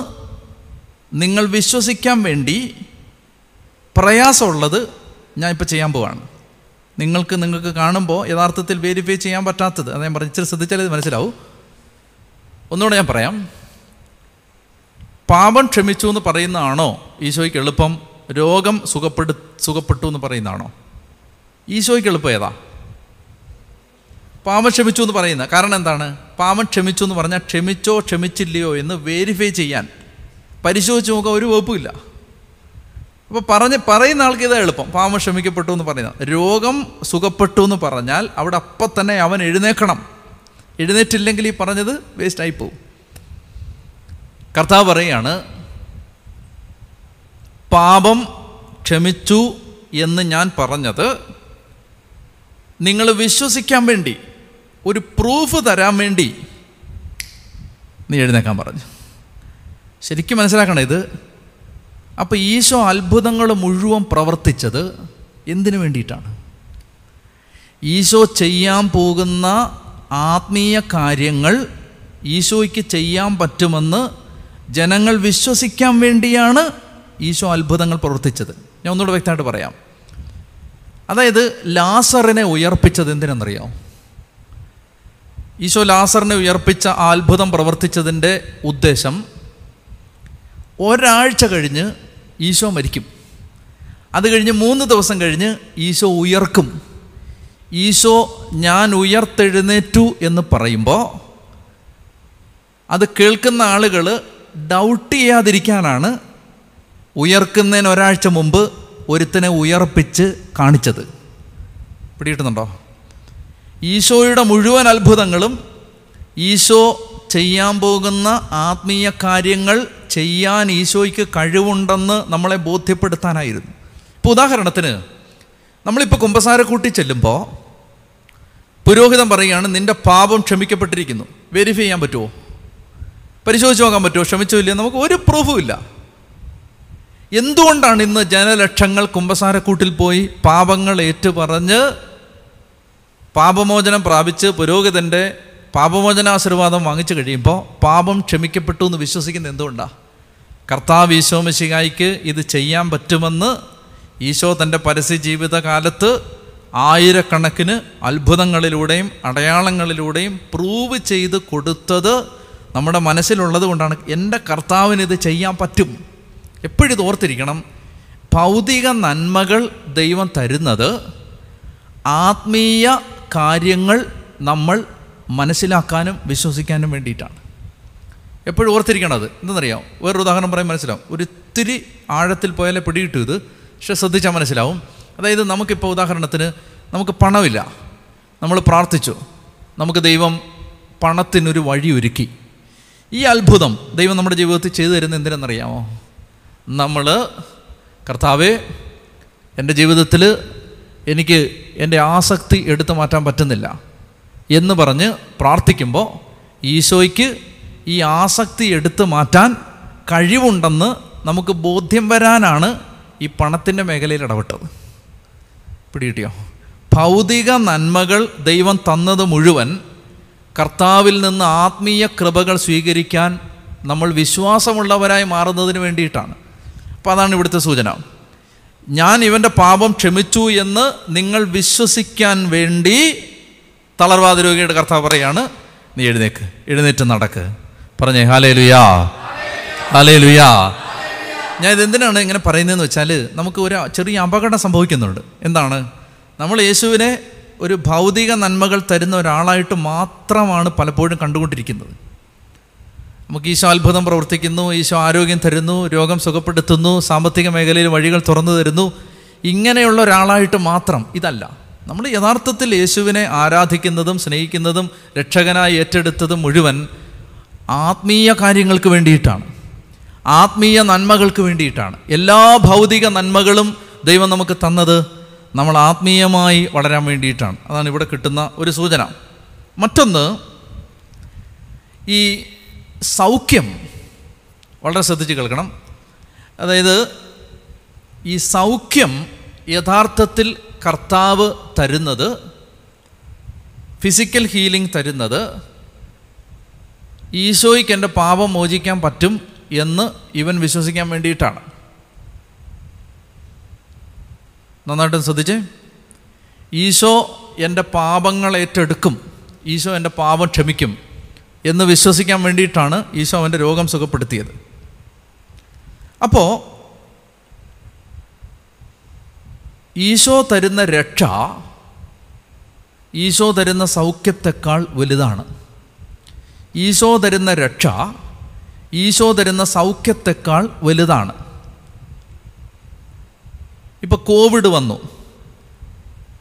നിങ്ങൾ വിശ്വസിക്കാൻ വേണ്ടി പ്രയാസമുള്ളത് ഞാൻ ഇപ്പോൾ ചെയ്യാൻ പോവാണ്. നിങ്ങൾക്ക് നിങ്ങൾക്ക് കാണുമ്പോൾ യഥാർത്ഥത്തിൽ വെരിഫൈ ചെയ്യാൻ പറ്റാത്തത്. അത് ഞാൻ പറഞ്ഞു ഇച്ചിരി ശ്രദ്ധിച്ചാൽ ഇത് മനസ്സിലാവും. ഒന്നുകൂടെ ഞാൻ പറയാം. പാപം ക്ഷമിച്ചു എന്ന് പറയുന്നതാണോ ഈശോയ്ക്ക് എളുപ്പം? രോഗം സുഖപ്പെടു സുഖപ്പെട്ടു എന്ന് പറയുന്നതാണോ? ഈശോയ്ക്ക് എളുപ്പം ഏതാ? പാപം ക്ഷമിച്ചു എന്ന് പറയുന്ന കാരണം എന്താണ്? പാപം ക്ഷമിച്ചു എന്ന് പറഞ്ഞാൽ ക്ഷമിച്ചോ ക്ഷമിച്ചില്ലയോ എന്ന് വേരിഫൈ ചെയ്യാൻ. പരിശോധിച്ച് നോക്കാൻ ഒരു വകുപ്പില്ല അപ്പോൾ പറഞ്ഞ് പറയുന്ന ആൾക്ക് ഇതാ എളുപ്പം. പാപം ക്ഷമിക്കപ്പെട്ടു എന്ന് പറയുന്ന. രോഗം സുഖപ്പെട്ടു എന്ന് പറഞ്ഞാൽ അവിടെ അപ്പം തന്നെ അവൻ എഴുന്നേക്കണം. എഴുന്നേറ്റില്ലെങ്കിൽ ഈ പറഞ്ഞത് വേസ്റ്റായി പോവും. കർത്താവ് പറയുകയാണ് പാപം ക്ഷമിച്ചു എന്ന് ഞാൻ പറഞ്ഞത് നിങ്ങൾ വിശ്വസിക്കാൻ വേണ്ടി ഒരു പ്രൂഫ് തരാൻ വേണ്ടി. നീ എഴുന്നേക്കാൻ പറഞ്ഞു. ശരിക്കും മനസ്സിലാക്കണം ഇത്? അപ്പോൾ ഈശോ അത്ഭുതങ്ങൾ മുഴുവൻ പ്രവർത്തിച്ചത് എന്തിനു വേണ്ടിയിട്ടാണ്? ഈശോ ചെയ്യാൻ പോകുന്ന ആത്മീയ കാര്യങ്ങൾ ഈശോയ്ക്ക് ചെയ്യാൻ പറ്റുമെന്ന് ജനങ്ങൾ വിശ്വസിക്കാൻ വേണ്ടിയാണ് ഈശോ അത്ഭുതങ്ങൾ പ്രവർത്തിച്ചത്. ഞാൻ ഒന്നുകൂടെ വ്യക്തമായിട്ട് പറയാം. അതായത് ലാസറിനെ ഉയർപ്പിച്ചത് എന്തിനെന്നറിയാം ഈശോ ലാസറിനെ ഉയർപ്പിച്ച ആ അത്ഭുതം പ്രവർത്തിച്ചതിന്റെ ഉദ്ദേശം ഒരാഴ്ച കഴിഞ്ഞ് ഈശോ മരിക്കും. അത് കഴിഞ്ഞ് മൂന്ന് ദിവസം കഴിഞ്ഞ് ഈശോ ഉയർക്കും. ഈശോ ഞാൻ ഉയർത്തെഴുന്നേറ്റു എന്ന് പറയുമ്പോൾ അത് കേൾക്കുന്ന ആളുകൾ ഡൗട്ട് ചെയ്യാതിരിക്കാനാണ് ഉയർക്കുന്നതിന് ഒരാഴ്ച മുമ്പ് ഒരുത്തനെ ഉയർപ്പിച്ച് കാണിച്ചത്. പിടികിട്ടുന്നുണ്ടോ? ഈശോയുടെ മുഴുവൻ അത്ഭുതങ്ങളും ഈശോ ചെയ്യാൻ പോകുന്ന ആത്മീയ കാര്യങ്ങൾ ചെയ്യാൻ ഈശോയ്ക്ക് കഴിവുണ്ടെന്ന് നമ്മളെ ബോധ്യപ്പെടുത്താനായിരുന്നു. ഇപ്പോൾ ഉദാഹരണത്തിന് നമ്മളിപ്പോൾ കുമ്പസാരക്കൂട്ടി ചെല്ലുമ്പോൾ പുരോഹിതം പറയുകയാണ് നിന്റെ പാപം ക്ഷമിക്കപ്പെട്ടിരിക്കുന്നു. വെരിഫൈ ചെയ്യാൻ പറ്റുമോ പരിശോധിച്ച് നോക്കാൻ പറ്റുമോ ക്ഷമിച്ചോ ഇല്ല നമുക്ക് ഒരു പ്രൂഫും ഇല്ല. എന്തുകൊണ്ടാണ് ഇന്ന് ജനലക്ഷങ്ങൾ കുമ്പസാരക്കൂട്ടിൽ പോയി പാപങ്ങൾ ഏറ്റുപറഞ്ഞ് പാപമോചനം പ്രാപിച്ച് പുരോഹിതന്റെ പാപമോചനാശീർവാദം വാങ്ങിച്ചു കഴിയുമ്പോൾ പാപം ക്ഷമിക്കപ്പെട്ടു എന്ന് വിശ്വസിക്കുന്നത് എന്തുകൊണ്ടാണ് കർത്താവ് ഈശോ മിശിഹായിക്ക് ഇത് ചെയ്യാൻ പറ്റുമെന്ന് ഈശോ തന്റെ പരസ്യ ജീവിതകാലത്ത് ആയിരക്കണക്കിന് അത്ഭുതങ്ങളിലൂടെയും അടയാളങ്ങളിലൂടെയും പ്രൂവ് ചെയ്ത് കൊടുത്തത് നമ്മുടെ മനസ്സിലുള്ളത് കൊണ്ടാണ്. എന്റെ കർത്താവിന് ഇത് ചെയ്യാൻ പറ്റും. എപ്പോഴും ഓർത്തിരിക്കണം. ഭൗതിക നന്മകൾ ദൈവം തരുന്നത് ആത്മീയ കാര്യങ്ങൾ നമ്മൾ മനസ്സിലാക്കാനും വിശ്വസിക്കാനും വേണ്ടിയിട്ടാണ്. എപ്പോഴും ഓർത്തിരിക്കണത് എന്തെന്നറിയാം? വേറൊരു ഉദാഹരണം പറയാൻ മനസ്സിലാവും. ഒരു ഇത്തിരി ആഴത്തിൽ പോയാലേ പിടിയിട്ടു ഇത്. പക്ഷെ ശ്രദ്ധിച്ചാൽ മനസ്സിലാവും. അതായത് നമുക്കിപ്പോൾ ഉദാഹരണത്തിന് നമുക്ക് പണമില്ല. നമ്മൾ പ്രാർത്ഥിച്ചു. നമുക്ക് ദൈവം പണത്തിനൊരു വഴി ഒരുക്കി ഈ അത്ഭുതം ദൈവം നമ്മുടെ ജീവിതത്തിൽ ചെയ്തു തരുന്ന എന്തിനെന്നറിയാമോ? നമ്മൾ കർത്താവെ എന്റെ ജീവിതത്തിൽ എനിക്ക് എന്റെ ആസക്തി എടുത്തു മാറ്റാൻ പറ്റുന്നില്ല എന്ന് പറഞ്ഞ് പ്രാർത്ഥിക്കുമ്പോൾ ഈശോയ്ക്ക് ഈ ആസക്തി എടുത്തു മാറ്റാൻ കഴിവുണ്ടെന്ന് നമുക്ക് ബോധ്യം വരാനാണ് ഈ പണത്തിന്റെ മേഖലയിൽ ഇടപെട്ടത്. പിടികിട്ടിയോ? ഭൗതിക നന്മകൾ ദൈവം തന്നത് മുഴുവൻ കർത്താവിൽ നിന്ന് ആത്മീയ കൃപകൾ സ്വീകരിക്കാൻ നമ്മൾ വിശ്വാസമുള്ളവരായി മാറുന്നതിന് വേണ്ടിയിട്ടാണ്. അപ്പോൾ അതാണ് ഇവിടുത്തെ സൂചന. ഞാൻ ഇവന്റെ പാപം ക്ഷമിച്ചു എന്ന് നിങ്ങൾ വിശ്വസിക്കാൻ വേണ്ടി തളർവാദ രോഗിയുടെ കർത്താവ് പറയാണ് നീ എഴുന്നേക്ക് എഴുന്നേറ്റ് നടക്ക്. പറഞ്ഞേ ഹാലേ ലുയാ ഹാലേ ലുയാ ഞാൻ ഇതെന്തിനാണ് ഇങ്ങനെ പറയുന്നതെന്ന് വെച്ചാൽ നമുക്ക് ഒരു ചെറിയ അപകടം സംഭവിക്കുന്നുണ്ട്. എന്താണ്? നമ്മൾ യേശുവിനെ ഒരു ഭൗതിക നന്മകൾ തരുന്ന ഒരാളായിട്ട് മാത്രമാണ് പലപ്പോഴും കണ്ടുകൊണ്ടിരിക്കുന്നത്. നമുക്ക് ഈശോ അത്ഭുതം പ്രവർത്തിക്കുന്നു ഈശോ ആരോഗ്യം തരുന്നു രോഗം സുഖപ്പെടുത്തുന്നു സാമ്പത്തിക മേഖലയിൽ വഴികൾ തുറന്നു തരുന്നു. ഇങ്ങനെയുള്ള ഒരാളായിട്ട് മാത്രം ഇതല്ല. നമ്മൾ യഥാർത്ഥത്തിൽ യേശുവിനെ ആരാധിക്കുന്നതും സ്നേഹിക്കുന്നതും രക്ഷകനായി ഏറ്റെടുത്തതും മുഴുവൻ ആത്മീയ കാര്യങ്ങൾക്ക് വേണ്ടിയിട്ടാണ്. ആത്മീയ നന്മകൾക്ക് വേണ്ടിയിട്ടാണ്. എല്ലാ ഭൗതിക നന്മകളും ദൈവം നമുക്ക് തന്നത് നമ്മൾ ആത്മീയമായി വളരാൻ വേണ്ടിയിട്ടാണ്. അതാണ് ഇവിടെ കിട്ടുന്ന ഒരു സൂചന. മറ്റൊന്ന് ഈ സൗഖ്യം വളരെ ശ്രദ്ധിച്ച് കേൾക്കണം. അതായത് ഈ സൗഖ്യം യഥാർത്ഥത്തിൽ കർത്താവ് തരുന്നത് ഫിസിക്കൽ ഹീലിംഗ് തരുന്നത് ഈശോയ്ക്ക് എന്റെ പാപം മോചിക്കാൻ പറ്റും എന്ന് ഇവൻ വിശ്വസിക്കാൻ വേണ്ടിയിട്ടാണ്. നന്നായിട്ട് ശ്രദ്ധിച്ചേ. ഈശോ എന്റെ പാപങ്ങൾ ഏറ്റെടുക്കും. ഈശോ എന്റെ പാപം ക്ഷമിക്കും എന്ന് വിശ്വസിക്കാൻ വേണ്ടിയിട്ടാണ് ഈശോ അവന്റെ രോഗം സുഖപ്പെടുത്തിയത്. അപ്പോൾ ഈശോ തരുന്ന രക്ഷ ഈശോ തരുന്ന സൗഖ്യത്തെക്കാൾ വലുതാണ്. ഈശോ തരുന്ന രക്ഷ ഈശോ തരുന്ന സൗഖ്യത്തെക്കാൾ വലുതാണ്. ഇപ്പൊ കോവിഡ് വന്നു.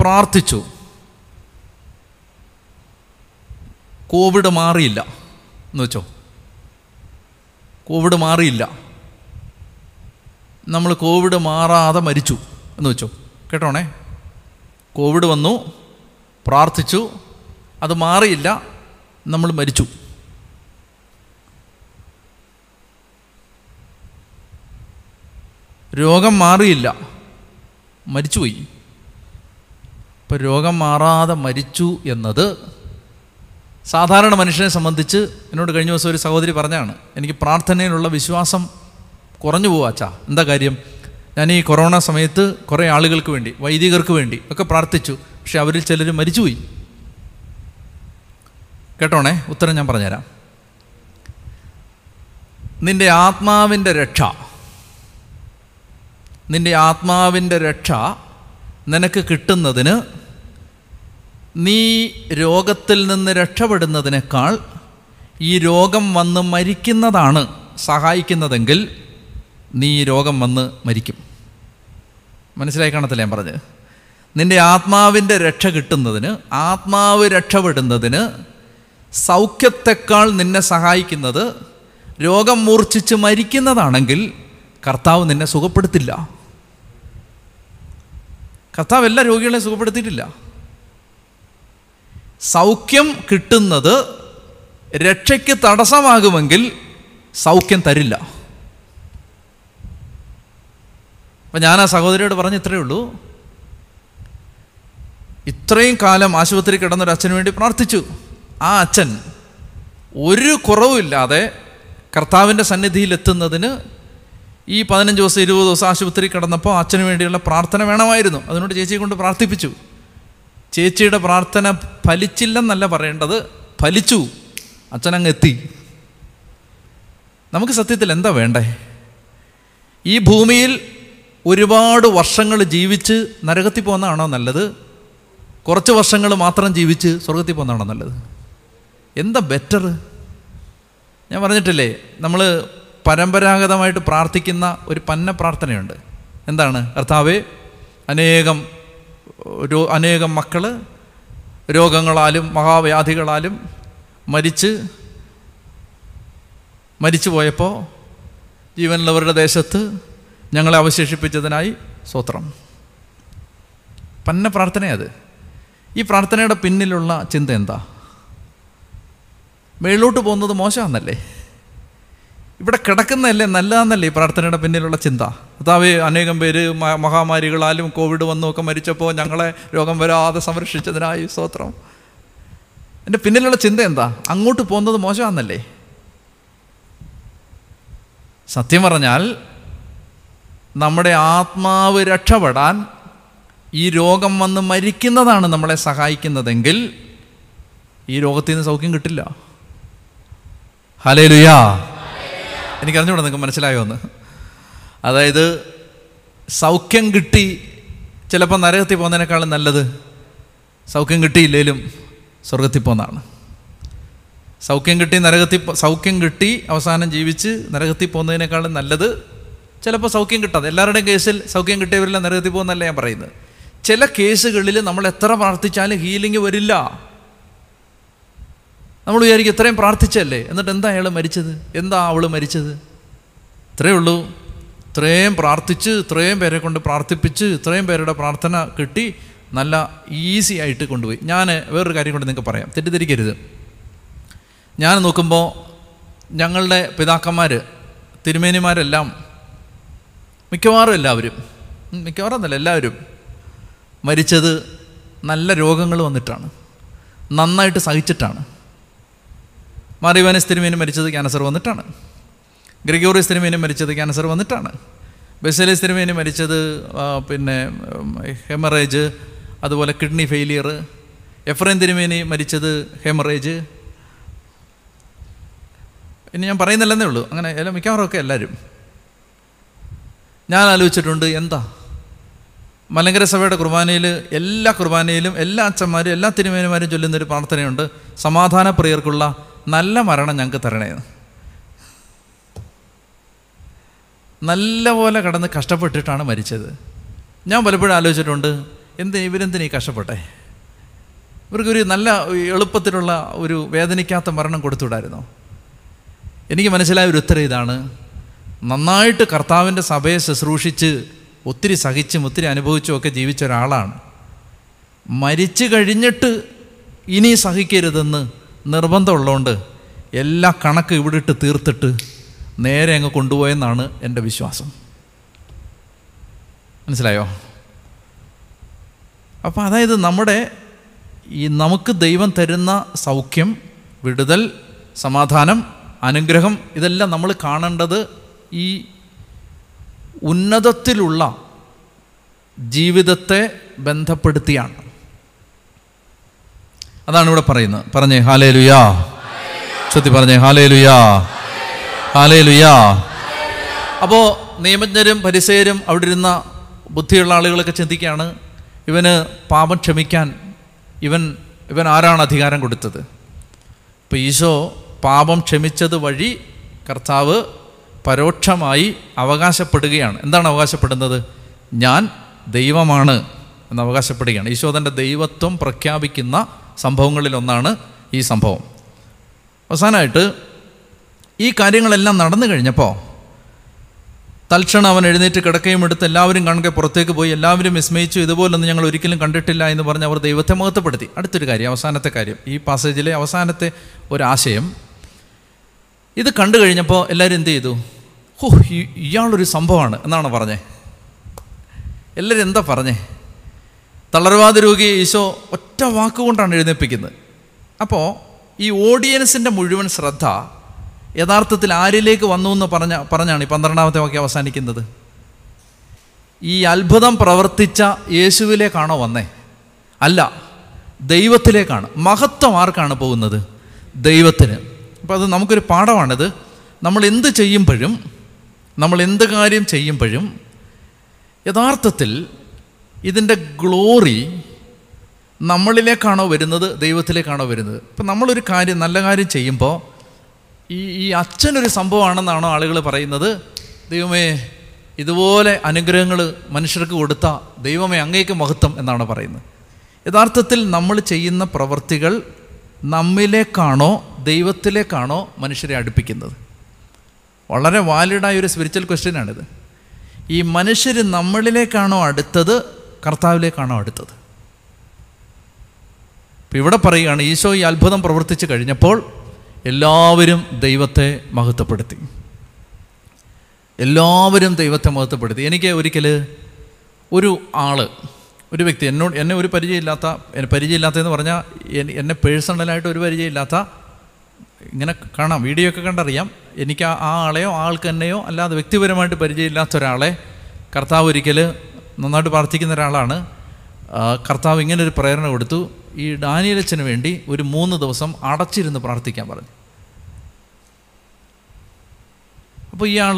പ്രാർത്ഥിച്ചു. കോവിഡ് മാറിയില്ല എന്ന് വെച്ചോ? കോവിഡ് മാറിയില്ല. നമ്മൾ കോവിഡ് മാറാതെ മരിച്ചു എന്ന് വെച്ചോ? കേട്ടോണേ? കോവിഡ് വന്നു പ്രാർത്ഥിച്ചു അത് മാറിയില്ല നമ്മൾ മരിച്ചു. രോഗം മാറിയില്ല മരിച്ചുപോയി. ഇപ്പം രോഗം മാറാതെ മരിച്ചു എന്നത് സാധാരണ മനുഷ്യനെ സംബന്ധിച്ച് എന്നോട് കഴിഞ്ഞ ദിവസം ഒരു സഹോദരി പറഞ്ഞാണ് എനിക്ക് പ്രാർത്ഥനയിലുള്ള വിശ്വാസം കുറഞ്ഞു പോവാച്ചാ എന്താ കാര്യം? ഞാൻ ഈ കൊറോണ സമയത്ത് കുറേ ആളുകൾക്ക് വേണ്ടി വൈദികർക്ക് വേണ്ടി ഒക്കെ പ്രാർത്ഥിച്ചു. പക്ഷെ അവരിൽ ചിലർ മരിച്ചുപോയി. കേട്ടോണേ? ഉത്തരം ഞാൻ പറഞ്ഞുതരാം. നിന്റെ ആത്മാവിന്റെ രക്ഷ നിന്റെ ആത്മാവിന്റെ രക്ഷ നിനക്ക് കിട്ടുന്നതിന് നീ രോഗത്തിൽ നിന്ന് രക്ഷപ്പെടുന്നതിനേക്കാൾ ഈ രോഗം വന്ന് മരിക്കുന്നതാണ് സഹായിക്കുന്നതെങ്കിൽ നീ രോഗം വന്ന് മരിക്കും. മനസ്സിലായി കാണത്തില്ല ഞാൻ പറഞ്ഞത്? നിന്റെ ആത്മാവിന്റെ രക്ഷ കിട്ടുന്നതിന് ആത്മാവ് രക്ഷപ്പെടുന്നതിന് സൗഖ്യത്തെക്കാൾ നിന്നെ സഹായിക്കുന്നത് രോഗം മൂർച്ഛിച്ച് മരിക്കുന്നതാണെങ്കിൽ കർത്താവ് നിന്നെ സുഖപ്പെടുത്തില്ല. കർത്താവ് എല്ലാ രോഗികളെയും സുഖപ്പെടുത്തിയിട്ടില്ല. സൗഖ്യം കിട്ടുന്നത് രക്ഷയ്ക്ക് തടസ്സമാകുമെങ്കിൽ സൗഖ്യം തരില്ല. അപ്പം ഞാൻ ആ സഹോദരിയോട് പറഞ്ഞ ഇത്രയേ ഉള്ളൂ. ഇത്രയും കാലം ആശുപത്രി കിടന്നൊരു അച്ഛന് വേണ്ടി പ്രാർത്ഥിച്ചു. ആ അച്ഛൻ ഒരു കുറവുമില്ലാതെ കർത്താവിന്റെ സന്നിധിയിൽ എത്തുന്നതിന് ഈ പതിനഞ്ച് ദിവസം ഇരുപത് ദിവസം ആശുപത്രി കിടന്നപ്പോൾ അച്ഛന് വേണ്ടിയുള്ള പ്രാർത്ഥന വേണമായിരുന്നു. അതിനോട് ചേച്ചിയെ കൊണ്ട് പ്രാർത്ഥിപ്പിച്ചു. ചേച്ചിയുടെ പ്രാർത്ഥന ഫലിച്ചില്ലെന്നല്ല പറയേണ്ടത് ഫലിച്ചു. അച്ഛനങ്ങ് എത്തി. നമുക്ക് സത്യത്തിൽ എന്താ വേണ്ടേ? ഈ ഭൂമിയിൽ ഒരുപാട് വർഷങ്ങൾ ജീവിച്ച് നരകത്തിൽ പോകുന്നതാണോ നല്ലത്? കുറച്ച് വർഷങ്ങൾ മാത്രം ജീവിച്ച് സ്വർഗത്തിൽ പോകുന്നതാണോ നല്ലത്? എന്താ ബെറ്റർ ഞാൻ പറഞ്ഞിട്ടില്ലേ നമ്മൾ പരമ്പരാഗതമായിട്ട് പ്രാർത്ഥിക്കുന്ന ഒരു പന്ന പ്രാർത്ഥനയുണ്ട്. എന്താണ്? കർത്താവേ അനേകം രോ അനേകം മക്കൾ രോഗങ്ങളാലും മഹാവ്യാധികളാലും മരിച്ച് മരിച്ചു പോയപ്പോൾ ജീവനുള്ളവരുടെ ദേശത്ത് ഞങ്ങളെ അവശേഷിപ്പിച്ചതിനായി സ്വത്രം പന്ന പ്രാർത്ഥനയത് ഈ പ്രാർത്ഥനയുടെ പിന്നിലുള്ള ചിന്ത എന്താ? മേളിലോട്ട് പോകുന്നത് മോശമാണെന്നല്ലേ? ഇവിടെ കിടക്കുന്നതല്ലേ നല്ലതെന്നല്ലേ ഈ പ്രാർത്ഥനയുടെ പിന്നിലുള്ള ചിന്ത? അതാവ് അനേകം പേര് മഹാമാരികളാലും കോവിഡ് വന്നൊക്കെ മരിച്ചപ്പോൾ ഞങ്ങളെ രോഗം വരാതെ സംരക്ഷിച്ചതിനായി സ്തോത്രം. എന്റെ പിന്നിലുള്ള ചിന്ത എന്താ? അങ്ങോട്ട് പോകുന്നത് മോശമാണെന്നല്ലേ? സത്യം പറഞ്ഞാൽ നമ്മുടെ ആത്മാവ് രക്ഷപ്പെടാൻ ഈ രോഗം വന്ന് മരിക്കുന്നതാണ് നമ്മളെ സഹായിക്കുന്നതെങ്കിൽ ഈ രോഗത്തിൽ നിന്ന് സൗഖ്യം കിട്ടില്ല. ഹലേ ലുയാ എനിക്ക് അറിഞ്ഞൂടെ നിങ്ങൾക്ക് മനസ്സിലായോ എന്ന് അതായത് സൗഖ്യം കിട്ടി ചിലപ്പോൾ നരകത്തിൽ പോകുന്നതിനേക്കാളും നല്ലത് സൗഖ്യം കിട്ടിയില്ലേലും സ്വർഗത്തിൽ പോകുന്നതാണ്. സൗഖ്യം കിട്ടി നരകത്തിൽ സൗഖ്യം കിട്ടി അവസാനം ജീവിച്ച് നരകത്തിൽ പോകുന്നതിനേക്കാളും നല്ലത് ചിലപ്പോൾ സൗഖ്യം കിട്ടാതെ. എല്ലാവരുടെയും കേസിൽ സൗഖ്യം കിട്ടിയവരെല്ലാം നരകത്തിൽ പോകുന്നല്ല ഞാൻ പറയുന്നത്. ചില കേസുകളിൽ നമ്മൾ എത്ര പ്രാർത്ഥിച്ചാലും ഹീലിംഗ് വരില്ല. നമ്മൾ വിചാരിക്കും ഇത്രയും പ്രാർത്ഥിച്ചല്ലേ. എന്നിട്ട് എന്താ അയാൾ മരിച്ചത്? എന്താ അവൾ മരിച്ചത്? ഇത്രയേ ഉള്ളൂ. ഇത്രയും പ്രാർത്ഥിച്ച് ഇത്രയും പേരെ കൊണ്ട് പ്രാർത്ഥിപ്പിച്ച് ഇത്രയും പേരുടെ പ്രാർത്ഥന കിട്ടി നല്ല ഈസി ആയിട്ട് കൊണ്ടുപോയി. ഞാൻ വേറൊരു കാര്യം കൊണ്ട് നിങ്ങൾക്ക് പറയാം. തെറ്റിദ്ധരിക്കരുത്. ഞാൻ നോക്കുമ്പോൾ ഞങ്ങളുടെ പിതാക്കന്മാർ തിരുമേനിമാരെല്ലാം മിക്കവാറും എല്ലാവരും മിക്കവാറും എന്നല്ല എല്ലാവരും മരിച്ചത് നല്ല രോഗങ്ങൾ വന്നിട്ടാണ്. നന്നായിട്ട് സഹിച്ചിട്ടാണ്. മാറിവാനസ് തിരുമേനി മരിച്ചത് ക്യാൻസർ വന്നിട്ടാണ്. ഗ്രിഗോറിയസ് തിരുമേനി മരിച്ചത് ക്യാൻസർ വന്നിട്ടാണ്. ബെസലേസ് തിരുമേനി മരിച്ചത് പിന്നെ ഹെമറേജ് അതുപോലെ കിഡ്നി ഫെയിലിയർ. എഫ്രൈൻ തിരുമേനി മരിച്ചത് ഹെമറേജ്. ഇനി ഞാൻ പറയുന്നില്ലെന്നേ ഉള്ളൂ. അങ്ങനെ എല്ലാം മിക്കവാറും ഒക്കെ എല്ലാവരും. ഞാൻ ആലോചിച്ചിട്ടുണ്ട് എന്താ? മലങ്കര സഭയുടെ കുർബാനയിൽ എല്ലാ കുർബാനയിലും എല്ലാ അച്ഛന്മാരും എല്ലാ തിരുമേനിമാരും ചൊല്ലുന്നൊരു പ്രാർത്ഥനയുണ്ട്. സമാധാന പ്രിയർക്കുള്ള നല്ല മരണം ഞങ്ങൾക്ക് തരണേന്ന്. നല്ല പോലെ കടന്ന് കഷ്ടപ്പെട്ടിട്ടാണ് മരിച്ചത്. ഞാൻ പലപ്പോഴും ആലോചിച്ചിട്ടുണ്ട് എന്ത് ഇവരെന്തിനീ കഷ്ടപ്പെട്ടെ? ഇവർക്കൊരു നല്ല എളുപ്പത്തിലുള്ള ഒരു വേദനിക്കാത്ത മരണം കൊടുത്തുവിടായിരുന്നോ? എനിക്ക് മനസ്സിലായ ഒരു ഉത്തരം ഇതാണ് നന്നായിട്ട് കർത്താവിന്റെ സഭയെ ശുശ്രൂഷിച്ച് ഒത്തിരി സഹിച്ചും ഒത്തിരി അനുഭവിച്ചും ഒക്കെ ജീവിച്ച ഒരാളാണ്. മരിച്ചു കഴിഞ്ഞിട്ട് ഇനി സഹിക്കരുതെന്ന് നിർബന്ധമുള്ളതുകൊണ്ട് എല്ലാ കണക്ക് ഇവിടെ ഇട്ട് തീർത്തിട്ട് നേരെ അങ്ങ് കൊണ്ടുപോയെന്നാണ് എന്റെ വിശ്വാസം. മനസ്സിലായോ? അപ്പോൾ അതായത് നമ്മുടെ ഈ നമുക്ക് ദൈവം തരുന്ന സൗഖ്യം വിടുതൽ സമാധാനം അനുഗ്രഹം ഇതെല്ലാം നമ്മൾ കാണേണ്ടത് ഈ ഉന്നതത്തിലുള്ള ജീവിതത്തെ ബന്ധപ്പെടുത്തിയാണ്. അതാണ് ഇവിടെ പറയുന്നത്. പറഞ്ഞേ ഹാലേ ലുയാ ശ്രുതി പറഞ്ഞേ ഹാലേ ലുയാ ഹാലേ ലുയാ അപ്പോൾ നിയമജ്ഞരും പരിസയരും അവിടെ ഇരുന്ന ബുദ്ധിയുള്ള ആളുകളൊക്കെ ചിന്തിക്കുകയാണ് ഇവന് പാപം ക്ഷമിക്കാൻ ഇവൻ ഇവൻ ആരാണ് അധികാരം കൊടുത്തത്? ഇപ്പോൾ ഈശോ പാപം ക്ഷമിച്ചത് വഴി കർത്താവ് പരോക്ഷമായി അവകാശപ്പെടുകയാണ്. എന്താണ് അവകാശപ്പെടുന്നത്? ഞാൻ ദൈവമാണ് എന്ന് അവകാശപ്പെടുകയാണ്. ഈശോ തന്റെ ദൈവത്വം പ്രഖ്യാപിക്കുന്ന സംഭവങ്ങളിലൊന്നാണ് ഈ സംഭവം. അവസാനമായിട്ട് ഈ കാര്യങ്ങളെല്ലാം നടന്നു കഴിഞ്ഞപ്പോൾ തൽക്ഷണം അവൻ എഴുന്നേറ്റ് കിടക്കുകയും എടുത്ത് എല്ലാവരും കണക്കെ പുറത്തേക്ക് പോയി എല്ലാവരും വിസ്മയിച്ചു ഇതുപോലൊന്നും ഞങ്ങൾ ഒരിക്കലും കണ്ടിട്ടില്ല എന്ന് പറഞ്ഞ് അവർ ദൈവത്തെ മഹത്വപ്പെടുത്തി. അടുത്തൊരു കാര്യം അവസാനത്തെ കാര്യം. ഈ പാസേജിലെ അവസാനത്തെ ഒരാശയം. ഇത് കണ്ടു കഴിഞ്ഞപ്പോൾ എല്ലാവരും എന്ത് ചെയ്തു? ഹോ ഇയാളൊരു സംഭവമാണ് എന്നാണ് പറഞ്ഞേ. എല്ലാവരും എന്താ പറഞ്ഞേ? തളർവാദ രോഗിയെ ഈശോ ഒറ്റ വാക്കുകൊണ്ടാണ് എഴുന്നേൽപ്പിക്കുന്നത്. അപ്പോൾ ഈ ഓഡിയൻസിന്റെ മുഴുവൻ ശ്രദ്ധ യഥാർത്ഥത്തിൽ ആരിലേക്ക് വന്നു എന്ന് പറഞ്ഞ പറഞ്ഞാണ് ഈ പന്ത്രണ്ടാമത്തെ വാക്യം അവസാനിക്കുന്നത്? ഈ അത്ഭുതം പ്രവർത്തിച്ച യേശുവിലേക്കാണോ വന്നേ? അല്ല ദൈവത്തിലേക്കാണ്. മഹത്വം ആർക്കാണ് പോകുന്നത്? ദൈവത്തിന്. അപ്പോൾ അത് നമുക്കൊരു പാഠമാണിത്. നമ്മൾ എന്ത് ചെയ്യുമ്പോഴും നമ്മൾ എന്ത് കാര്യം ചെയ്യുമ്പോഴും യഥാർത്ഥത്തിൽ ഇതിന്റെ ഗ്ലോറി നമ്മളിലേക്കാണോ വരുന്നത് ദൈവത്തിലേക്കാണോ വരുന്നത്? ഇപ്പം നമ്മളൊരു കാര്യം നല്ല കാര്യം ചെയ്യുമ്പോൾ ഈ ഈ അച്ഛനൊരു സംഭവമാണെന്നാണോ ആളുകൾ പറയുന്നത്. ദൈവമേ ഇതുപോലെ അനുഗ്രഹങ്ങൾ മനുഷ്യർക്ക് കൊടുത്ത ദൈവമേ അങ്ങേക്ക് മഹത്വം എന്നാണ് പറയുന്നത്. യഥാർത്ഥത്തിൽ നമ്മൾ ചെയ്യുന്ന പ്രവൃത്തികൾ നമ്മിലേക്കാണോ ദൈവത്തിലേക്കാണോ മനുഷ്യരെ അടുപ്പിക്കുന്നത്? വളരെ വാലിഡായ ഒരു സ്പിരിച്വൽ ക്വസ്റ്റ്യനാണിത് ഈ മനുഷ്യർ നമ്മളിലേക്കാണോ അടുത്തത് കർത്താവിലേക്കാണോ അടുത്തത്. ഇപ്പം ഇവിടെ പറയുകയാണ് ഈശോ ഈ അത്ഭുതം പ്രവർത്തിച്ചു കഴിഞ്ഞപ്പോൾ എല്ലാവരും ദൈവത്തെ മഹത്വപ്പെടുത്തി. എല്ലാവരും ദൈവത്തെ മഹത്വപ്പെടുത്തി. എനിക്ക് ഒരിക്കൽ ഒരു ആൾ ഒരു വ്യക്തി എന്നോട് എന്നെ ഒരു പരിചയമില്ലാത്ത എന്നെ പരിചയമില്ലാത്തതെന്ന് പറഞ്ഞാൽ എന്നെ പേഴ്സണലായിട്ട് ഒരു പരിചയമില്ലാത്ത ഇങ്ങനെ കാണാം വീഡിയോ ഒക്കെ കണ്ടറിയാം. എനിക്ക് ആ ആളെയോ ആൾക്ക് അല്ലാതെ വ്യക്തിപരമായിട്ട് പരിചയമില്ലാത്ത ഒരാളെ കർത്താവ് ഒരിക്കൽ നന്നായിട്ട് പ്രാർത്ഥിക്കുന്ന ഒരാളാണ്. കർത്താവ് ഇങ്ങനെ ഒരു പ്രേരണ കൊടുത്തു. ഈ ഡാനിയലച്ചന് വേണ്ടി ഒരു മൂന്ന് ദിവസം അടച്ചിരുന്ന് പ്രാർത്ഥിക്കാൻ പറഞ്ഞു. അപ്പോൾ ഇയാൾ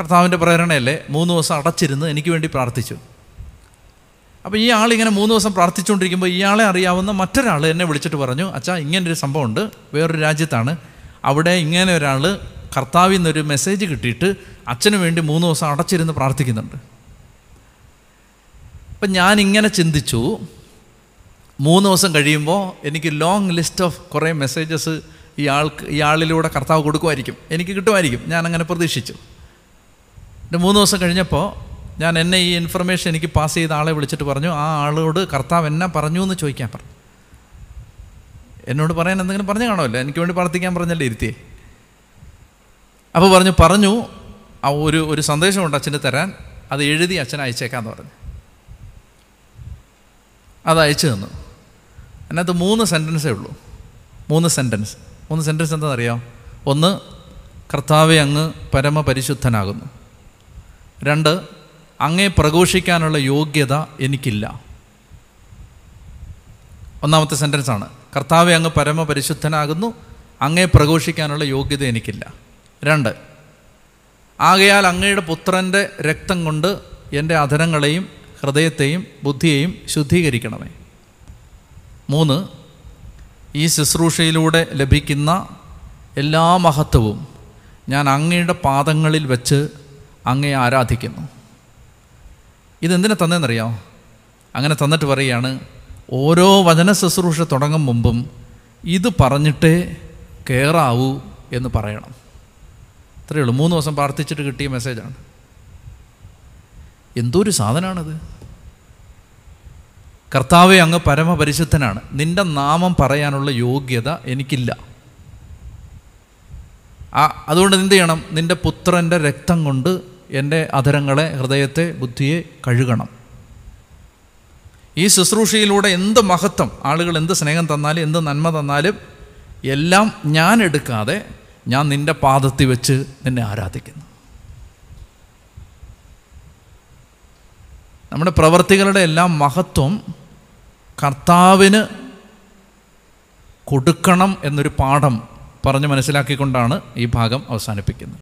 കർത്താവിന്റെ പ്രേരണയല്ലേ? മൂന്ന് ദിവസം അടച്ചിരുന്ന് എനിക്ക് വേണ്ടി പ്രാർത്ഥിച്ചു. അപ്പോൾ ഈ ആളിങ്ങനെ മൂന്ന് ദിവസം പ്രാർത്ഥിച്ചുകൊണ്ടിരിക്കുമ്പോൾ ഇയാളെ അറിയാവുന്ന മറ്റൊരാൾ എന്നെ വിളിച്ചിട്ട് പറഞ്ഞു അച്ഛാ ഇങ്ങനൊരു സംഭവമുണ്ട്. വേറൊരു രാജ്യത്താണ്. അവിടെ ഇങ്ങനെ ഒരാൾ കർത്താവിൽ നിന്നൊരു മെസ്സേജ് കിട്ടിയിട്ട് അച്ഛന് വേണ്ടി മൂന്ന് ദിവസം അടച്ചിരുന്ന് പ്രാർത്ഥിക്കുന്നുണ്ട്. അപ്പം ഞാൻ ഇങ്ങനെ ചിന്തിച്ചു മൂന്ന് ദിവസം കഴിയുമ്പോൾ എനിക്ക് ലോങ് ലിസ്റ്റ് ഓഫ് കുറേ മെസ്സേജസ് ഇയാൾക്ക് ഇയാളിലൂടെ കർത്താവ് കൊടുക്കുമായിരിക്കും. എനിക്ക് കിട്ടുമായിരിക്കും. ഞാൻ അങ്ങനെ പ്രതീക്ഷിച്ചു. എന്റെ മൂന്ന് ദിവസം കഴിഞ്ഞപ്പോൾ ഞാൻ എന്നെ ഈ ഇൻഫർമേഷൻ എനിക്ക് പാസ് ചെയ്ത ആളെ വിളിച്ചിട്ട് പറഞ്ഞു ആ ആളോട് കർത്താവ് എന്നാ പറഞ്ഞു എന്ന് ചോദിക്കാൻ പറഞ്ഞു. എന്നോട് പറയാൻ എന്തെങ്കിലും പറഞ്ഞു കാണുമല്ലോ. എനിക്ക് വേണ്ടി പ്രാർത്ഥിക്കാൻ പറഞ്ഞല്ലേ ഇരുത്തിയേ. അപ്പോൾ പറഞ്ഞു പറഞ്ഞു ആ ഒരു ഒരു സന്ദേശമുണ്ട് അച്ഛന് തരാൻ. അത് എഴുതി അച്ഛൻ അയച്ചേക്കാമെന്ന് പറഞ്ഞു. അത് അയച്ചു തന്നു. അതിനകത്ത് മൂന്ന് സെന്റൻസേ ഉള്ളൂ. മൂന്ന് സെന്റൻസ് മൂന്ന് സെന്റൻസ് എന്താണെന്നറിയാം? ഒന്ന് കർത്താവെ അങ്ങ് പരമപരിശുദ്ധനാകുന്നു. രണ്ട് അങ്ങേ പ്രഘോഷിക്കാനുള്ള യോഗ്യത എനിക്കില്ല. ഒന്നാമത്തെ സെന്റൻസ് ആണ്. കർത്താവെ അങ്ങ് പരമപരിശുദ്ധനാകുന്നു അങ്ങേ പ്രഘോഷിക്കാനുള്ള യോഗ്യത എനിക്കില്ല. രണ്ട് ആകയാൽ അങ്ങയുടെ പുത്രന്റെ രക്തം കൊണ്ട് എന്റെ അധരങ്ങളെയും ഹൃദയത്തെയും ബുദ്ധിയെയും ശുദ്ധീകരിക്കണമേ. മൂന്ന് ഈ ശുശ്രൂഷയിലൂടെ ലഭിക്കുന്ന എല്ലാ മഹത്വവും ഞാൻ അങ്ങയുടെ പാദങ്ങളിൽ വെച്ച് അങ്ങയെ ആരാധിക്കുന്നു. ഇതെന്തിനാ തന്നെന്നറിയോ അങ്ങനെ തന്നിട്ട് പറയുകയാണ് ഓരോ വചന ശുശ്രൂഷ തുടങ്ങും മുമ്പും ഇത് പറഞ്ഞിട്ടേ കയറാവൂ എന്ന് പറയണം. അത്രയേ ഉള്ളൂ. മൂന്ന് ദിവസം പ്രാർത്ഥിച്ചിട്ട് കിട്ടിയ മെസ്സേജാണ് എന്തോ ഒരു സാധനമാണത് കർത്താവെ അങ്ങ് പരമപരിശുദ്ധനാണ്. നിന്റെ നാമം പറയാനുള്ള യോഗ്യത എനിക്കില്ല. ആ അതുകൊണ്ട് എന്ത് ചെയ്യണം? നിന്റെ പുത്രന്റെ രക്തം കൊണ്ട് എന്റെ അധരങ്ങളെ ഹൃദയത്തെ ബുദ്ധിയെ കഴുകണം. ഈ ശുശ്രൂഷയിലൂടെ എന്ത് മഹത്വം? ആളുകൾ എന്ത് സ്നേഹം തന്നാലും എന്ത് നന്മ തന്നാലും എല്ലാം ഞാൻ എടുക്കാതെ ഞാൻ നിന്റെ പാദത്തിൽ വെച്ച് നിന്നെ ആരാധിക്കുന്നു. നമ്മുടെ പ്രവർത്തികളുടെ എല്ലാം മഹത്വം കർത്താവിന് കൊടുക്കണം എന്നൊരു പാഠം പറഞ്ഞ് മനസ്സിലാക്കിക്കൊണ്ടാണ് ഈ ഭാഗം അവസാനിപ്പിക്കുന്നത്.